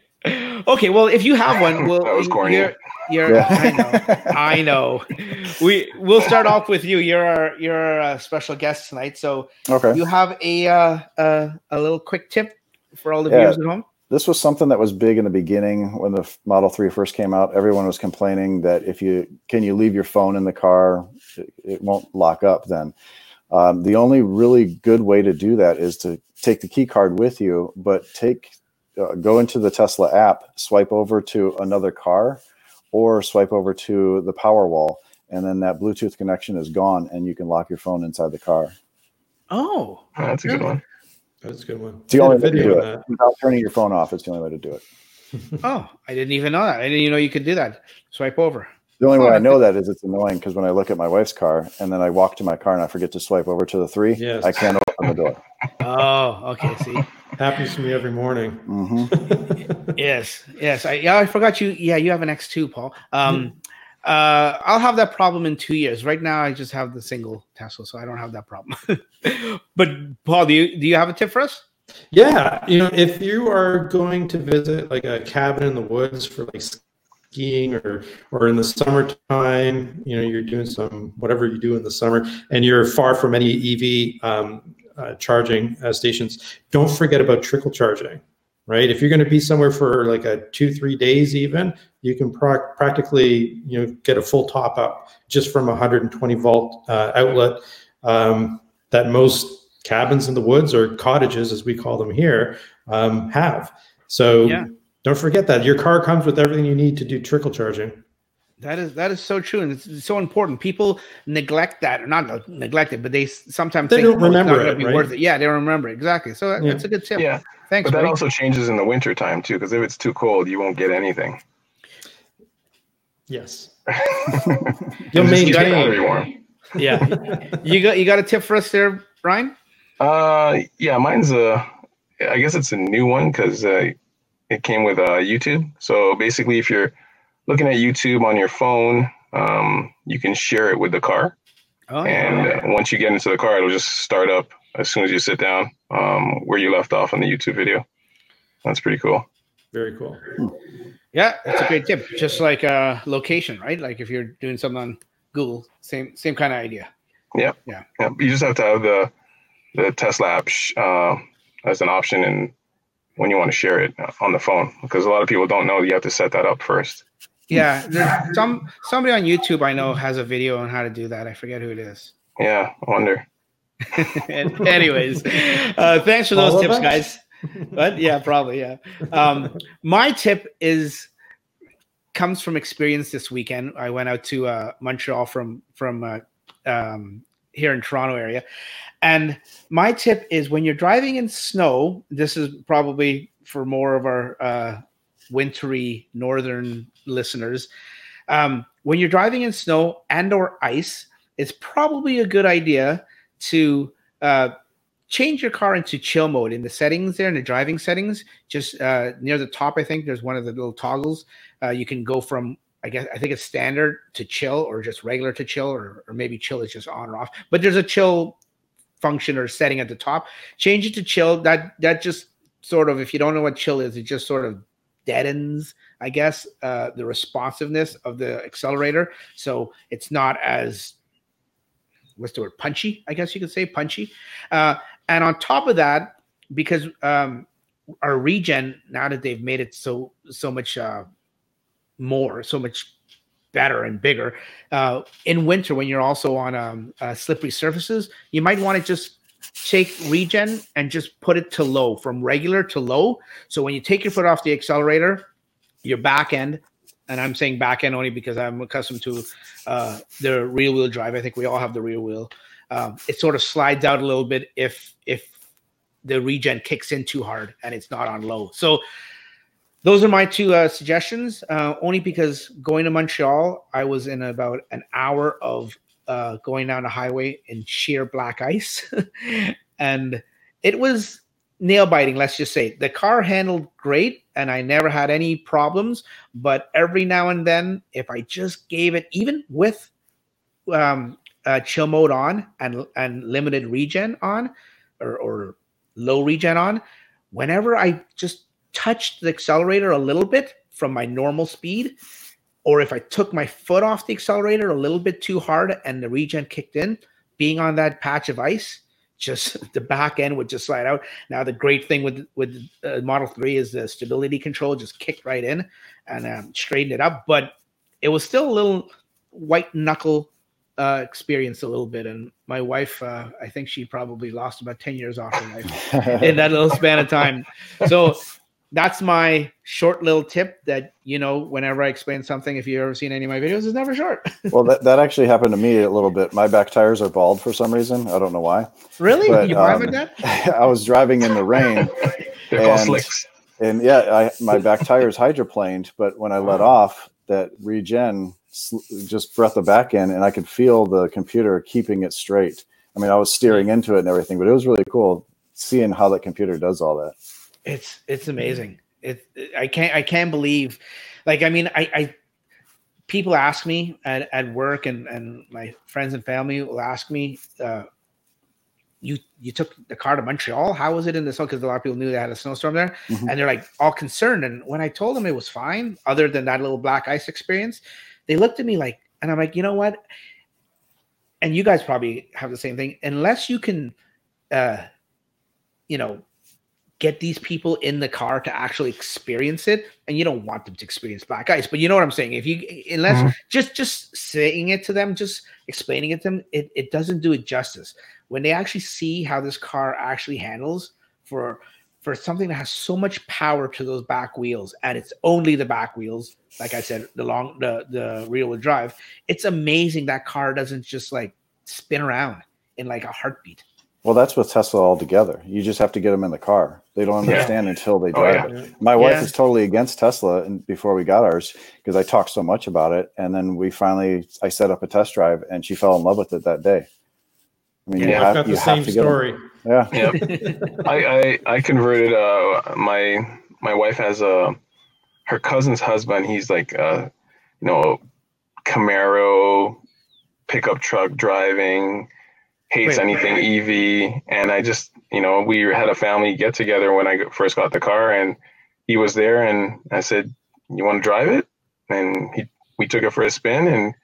S1: okay, well, if you have one, *laughs* well,
S3: That was corny.
S1: you're, you're
S4: Yeah.
S1: I know, I know. We we'll start off with you. You're our you're our uh, special guest tonight, so
S4: okay
S1: you have a uh, uh, a little quick tip for all the
S4: Yeah.
S1: viewers at home.
S4: this was something that was big in the beginning when the model 3 first came out everyone was complaining that if you can you leave your phone in the car it, it won't lock up then um, the only really good way to do that is to take the key card with you but take uh, go into the tesla app swipe over to another car or swipe over to the power wall and then that bluetooth connection is gone and you can lock your phone inside the car
S1: Oh,
S3: Oh, that's a good one.
S2: That's a good one.
S4: it's the only
S2: did
S4: way to do it
S2: that.
S4: without turning your phone off it's the only way to do it *laughs*
S1: oh, I didn't even know that. I didn't even know you could do that. Swipe over.
S4: The only way I know that is it's annoying because when I look at my wife's car and then I walk to my car and I forget to swipe over to the three,
S2: Yes.
S4: I can't open the door.
S1: Oh, okay. See,
S2: Happens to me every morning.
S4: hmm *laughs*
S1: yes, yes. I yeah, I forgot you. Yeah, you have an X two, Paul. Um, Uh, I'll have that problem in two years. Right now, I just have the single Tesla, so I don't have that problem. *laughs* but Paul, do you do you have a tip for us?
S2: Yeah, you know, if you are going to visit like a cabin in the woods for like skiing or or in the summertime, you know, you're doing some whatever you do in the summer, and you're far from any EV um, uh, charging uh, stations, don't forget about trickle charging. Right, if you're going to be somewhere for like a two three days, even you can pra- practically you know get a full top up just from a 120 volt uh, outlet um, that most cabins in the woods or cottages, as we call them here, um, have. So yeah. don't forget that your car comes with everything you need to do trickle charging.
S1: That is that is so true, and it's, so important. People neglect that, or not neglect it, but they sometimes
S2: they think, don't oh, remember it.
S1: Right? Worth it. Yeah, they don't remember it. exactly. So that, yeah. that's a good tip.
S3: Yeah,
S1: thanks.
S3: But that buddy. also changes in the winter time too, because if it's too cold, you won't get anything.
S2: Yes. *laughs*
S1: You'll maintain. Yeah, you got you got a tip for us there, Brian?
S3: Uh, yeah, mine's a. I guess it's a new one because uh, it came with uh, YouTube. So basically, if you're looking at YouTube on your phone, um, you can share it with the car. Oh, and uh, once you get into the car, it'll just start up as soon as you sit down um, where you left off in the YouTube video. That's pretty cool.
S2: Very cool.
S1: Yeah, that's a great tip. Just like uh, location, right? Like if you're doing something on Google, same same kind of idea.
S3: Yeah. Yeah. yeah. You just have to have the the Tesla app sh- uh, as an option and when you want to share it on the phone because a lot of people don't know you have to set that up first.
S1: Yeah, *laughs* some somebody on YouTube I know has a video on how to do that. I forget who it is.
S3: Yeah, I wonder. *laughs*
S1: anyways, uh, thanks for those All tips, guys. But yeah, probably yeah. Um, my tip is comes from experience this weekend. I went out to uh, Montreal from from uh, um, here in Toronto area, and my tip is when you're driving in snow, this is probably for more of our uh, wintry northern listeners. Um, when you're driving in snow and or ice, it's probably a good idea to uh, change your car into chill mode in the settings there in the driving settings. Just uh, near the top, I think there's one of the little toggles. Uh, you can go from I guess I think it's standard to chill or just regular to chill or, or maybe chill is just on or off. But there's a chill function or setting at the top. Change it to chill. That that just sort of, if you don't know what chill is, it just sort of deadens, I guess, uh, the responsiveness of the accelerator. So it's not as what's the word punchy? I guess you could say punchy. Uh, and on top of that, because um, our regen now that they've made it so so much uh, more, so much better and bigger. Uh, in winter, when you're also on um, uh, slippery surfaces, you might want to just take regen and just put it to low from regular to low. So when you take your foot off the accelerator, your back end, and I'm saying back end only because I'm accustomed to uh, the rear wheel drive. I think we all have the rear wheel. Um, it sort of slides out a little bit if if the regen kicks in too hard and it's not on low. So those are my two uh, suggestions. Uh, only because going to Montreal, I was in about an hour of uh, going down a highway in sheer black ice, *laughs* and it was nail biting. Let's just say the car handled great, and I never had any problems. But every now and then, if I just gave it, even with um, uh, chill mode on and and limited regen on, or, or low regen on, whenever I just touched the accelerator a little bit from my normal speed, or if I took my foot off the accelerator a little bit too hard and the regen kicked in, being on that patch of ice, just *laughs* the back end would just slide out. Now the great thing with with uh, Model Three is the stability control just kicked right in and um, straightened it up, but it was still a little white knuckle uh, experience a little bit. And my wife, uh, I think she probably lost about 10 years off her life *laughs* in that little span of time. So that's my short little tip that you know whenever i explain something if you've ever seen any of my videos it's never short. *laughs*
S4: Well that, that actually happened to me a little bit. My back tires are bald for some reason. I don't know why.
S1: Really? But, you um, that? *laughs*
S4: I was driving in the rain *laughs* and, and yeah I, my back tires hydroplaned but when i let off that regen just brought the back in and i could feel the computer keeping it straight. I mean i was steering into it and everything but it was really cool seeing how that computer does all that
S1: it's it's amazing. It, I can't I can't believe, like I mean I I people ask me at, at work and, and my friends and family will ask me, uh, you you took the car to Montreal. How was it in the snow? Because a lot of people knew they had a snowstorm there, mm-hmm. and they're like all concerned. And when I told them it was fine, other than that little black ice experience, they looked at me like, and I'm like, you know what? And you guys probably have the same thing. Unless you can, uh, you know, get these people in the car to actually experience it and you don't want them to experience black ice but you know what i'm saying? If you unless mm-hmm. just just saying it to them just explaining it to them it, it doesn't do it justice. When they actually see how this car actually handles for for something that has so much power to those back wheels and it's only the back wheels like i said the long the the rear wheel drive it's amazing that car doesn't just like spin around in like a heartbeat
S4: well, that's with Tesla altogether. You just have to get them in the car. They don't understand yeah. until they drive oh, yeah. it. My wife yeah. is totally against Tesla, and before we got ours, because I talked so much about it, and then we finally, I set up a test drive, and she fell in love with it that day.
S2: I mean, yeah, I've got the same story.
S4: Yeah,
S3: yeah. *laughs* I, I I converted. Uh, my my wife has a her cousin's husband. He's like, a, you know, Camaro pickup truck driving hates Wait, anything EV. And I just, you know, we had a family get together when I first got the car, and he was there, and I said, "You want to drive it?" And he, we took it for a spin, and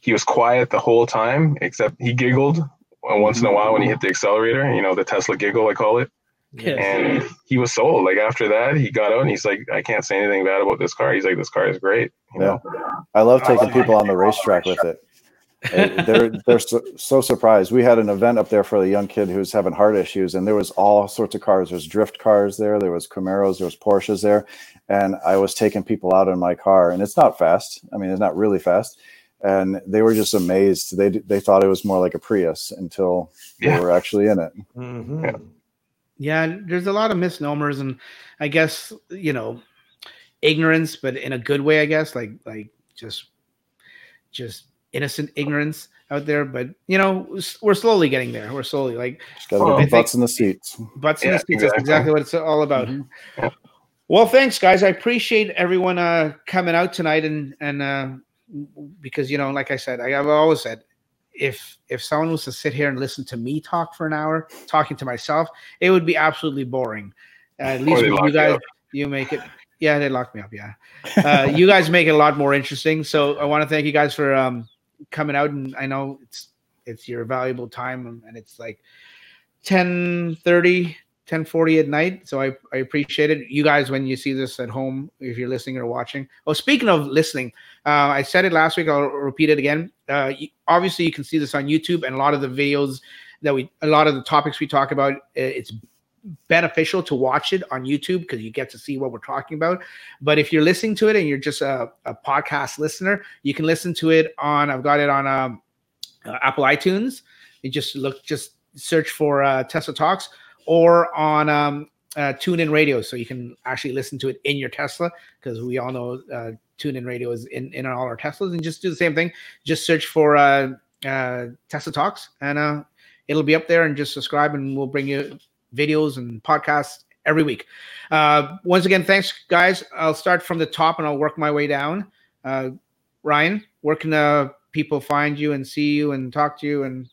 S3: he was quiet the whole time, except he giggled uh, once in a while when he hit the accelerator. You know, the Tesla giggle, I call it. Yeah. And he was sold. Like after that, he got out and he's like, I can't say anything bad about this car. He's like, this car is great. You yeah.
S4: know? I love taking people on the racetrack with it they're they're so, so, surprised. We had an event up there for a young kid who's having heart issues, and there was all sorts of cars. There's drift cars there, there was Camaros, there was Porsches there, and I was taking people out in my car, and it's not fast. I mean, it's not really fast, and they were just amazed. They they thought it was more like a Prius until yeah. they were actually in it.
S1: Mm-hmm. Yeah. yeah, there's a lot of misnomers, and I guess you know ignorance, but in a good way, I guess. Like like just just innocent ignorance out there, but you know, we're slowly getting there. We're slowly like
S4: Just gotta get butts in the seats.
S1: Butts yeah, in the seats. Exactly. That's exactly what it's all about. Mm-hmm. Well, thanks, guys. I appreciate everyone uh, coming out tonight, and and uh, because you know, like I said, I, I've always said, if if someone was to sit here and listen to me talk for an hour, talking to myself, it would be absolutely boring. Uh, at least you guys, you make it. Yeah, they locked me up. Yeah, uh, you guys make it a lot more interesting. So I want to thank you guys for um, coming out and I know it's it's your valuable time and it's like 10 30 10 40 at night so I, I appreciate it. You guys when you see this at home if you're listening or watching. Oh speaking of listening uh, i said it last week i'll repeat it again. Uh, obviously you can see this on youtube and a lot of the videos that we a lot of the topics we talk about it's beneficial to watch it on YouTube because you get to see what we're talking about. But if you're listening to it and you're just a, a podcast listener, you can listen to it on. I've got it on um, uh, Apple iTunes. You just look, just search for uh, Tesla Talks or on um, uh, TuneIn Radio, so you can actually listen to it in your Tesla because we all know uh, TuneIn Radio is in in all our Teslas. And just do the same thing. Just search for uh, uh, Tesla Talks, and uh, it'll be up there. And just subscribe, and we'll bring you videos and podcasts every week. Uh, once again, thanks, guys. I'll start from the top and I'll work my way down. Uh, Ryan, where can uh, people find you and see you and talk to you? And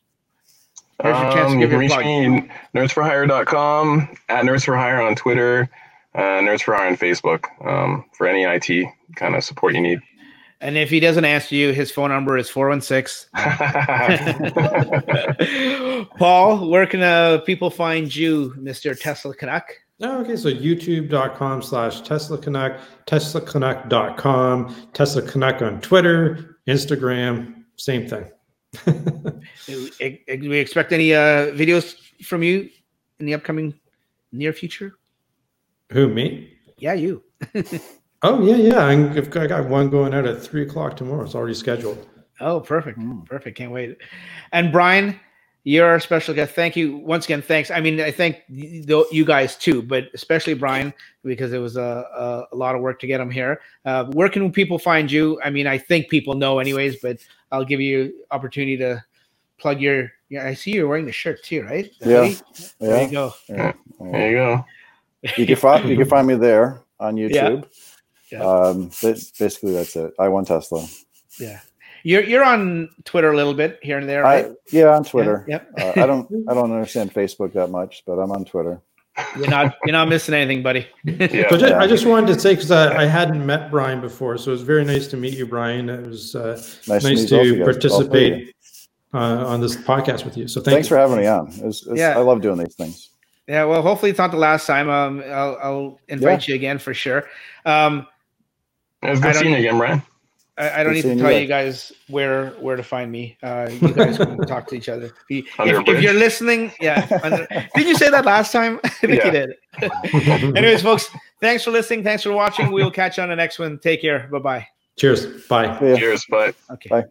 S3: here's your chance um, to give your plug. Me nerdsforhire.com, at Nerds for Hire on Twitter, uh, Nerds for Hire on Facebook um, for any IT kind of support you need.
S1: And if he doesn't answer you, his phone number is 416. *laughs* Paul, where can uh, people find you, Mr. Tesla Canuck?
S2: Oh, okay, so youtube.com slash Tesla Canuck, TeslaCanuck.com, Tesla Canuck on Twitter, Instagram, same thing. *laughs*
S1: Do we expect any uh, videos from you in the upcoming near future?
S2: Who, me?
S1: Yeah, you. *laughs*
S2: Oh yeah, yeah. I've got, I got one going out at three o'clock tomorrow. It's already scheduled.
S1: Oh, perfect, mm. perfect. Can't wait. And Brian, you're our special guest. Thank you once again. Thanks. I mean, I thank you guys too, but especially Brian because it was a, a, a lot of work to get him here. Uh, where can people find you? I mean, I think people know anyways, but I'll give you opportunity to plug your. Yeah, I see you're wearing the shirt too, right?
S4: The yeah.
S1: There yeah. you go.
S3: Yeah. There you go.
S4: You can find you can find me there on *laughs* YouTube. Yeah. Yeah. Um, but basically, that's it. i1Tesla.
S1: Yeah. You're you're on Twitter a little bit here and there, right?
S4: I, yeah, on Twitter.
S1: Yeah,
S4: uh, I don't I don't understand Facebook that much, but I'm on Twitter.
S1: You're not you're not missing anything, buddy.
S3: Yeah.
S2: So just,
S4: Yeah.
S2: I just wanted to say because I, I hadn't met Brian before, so it was very nice to meet you, Brian. It was uh,
S4: Nice,
S2: nice,
S4: to, meet both of
S2: to
S4: you guys, all three of you.
S2: participate uh, on this podcast with you. So thank
S4: Thanks
S2: you.
S4: for having me on. It was- it's-
S1: Yeah.
S4: I love doing these things.
S1: Yeah, well, hopefully it's not the last time. Um, I'll, I'll invite you again for sure. Um,
S3: It's
S1: I
S3: good
S1: don't-
S3: seeing you again, Brian.
S1: I, I don't
S4: Good
S1: need to tell
S4: you
S1: you guys where where to find me. Uh, you guys can *laughs* talk to each other. If, you, if, if you're listening, yeah. under- did you say that last time? *laughs* I think
S3: Yeah.
S1: you did. *laughs* Anyways, folks, thanks for listening. Thanks for watching. We'll catch you on the next one. Take care. Bye bye.
S2: Cheers. Bye.
S4: Yeah.
S3: Cheers, but
S1: Okay.
S4: Bye.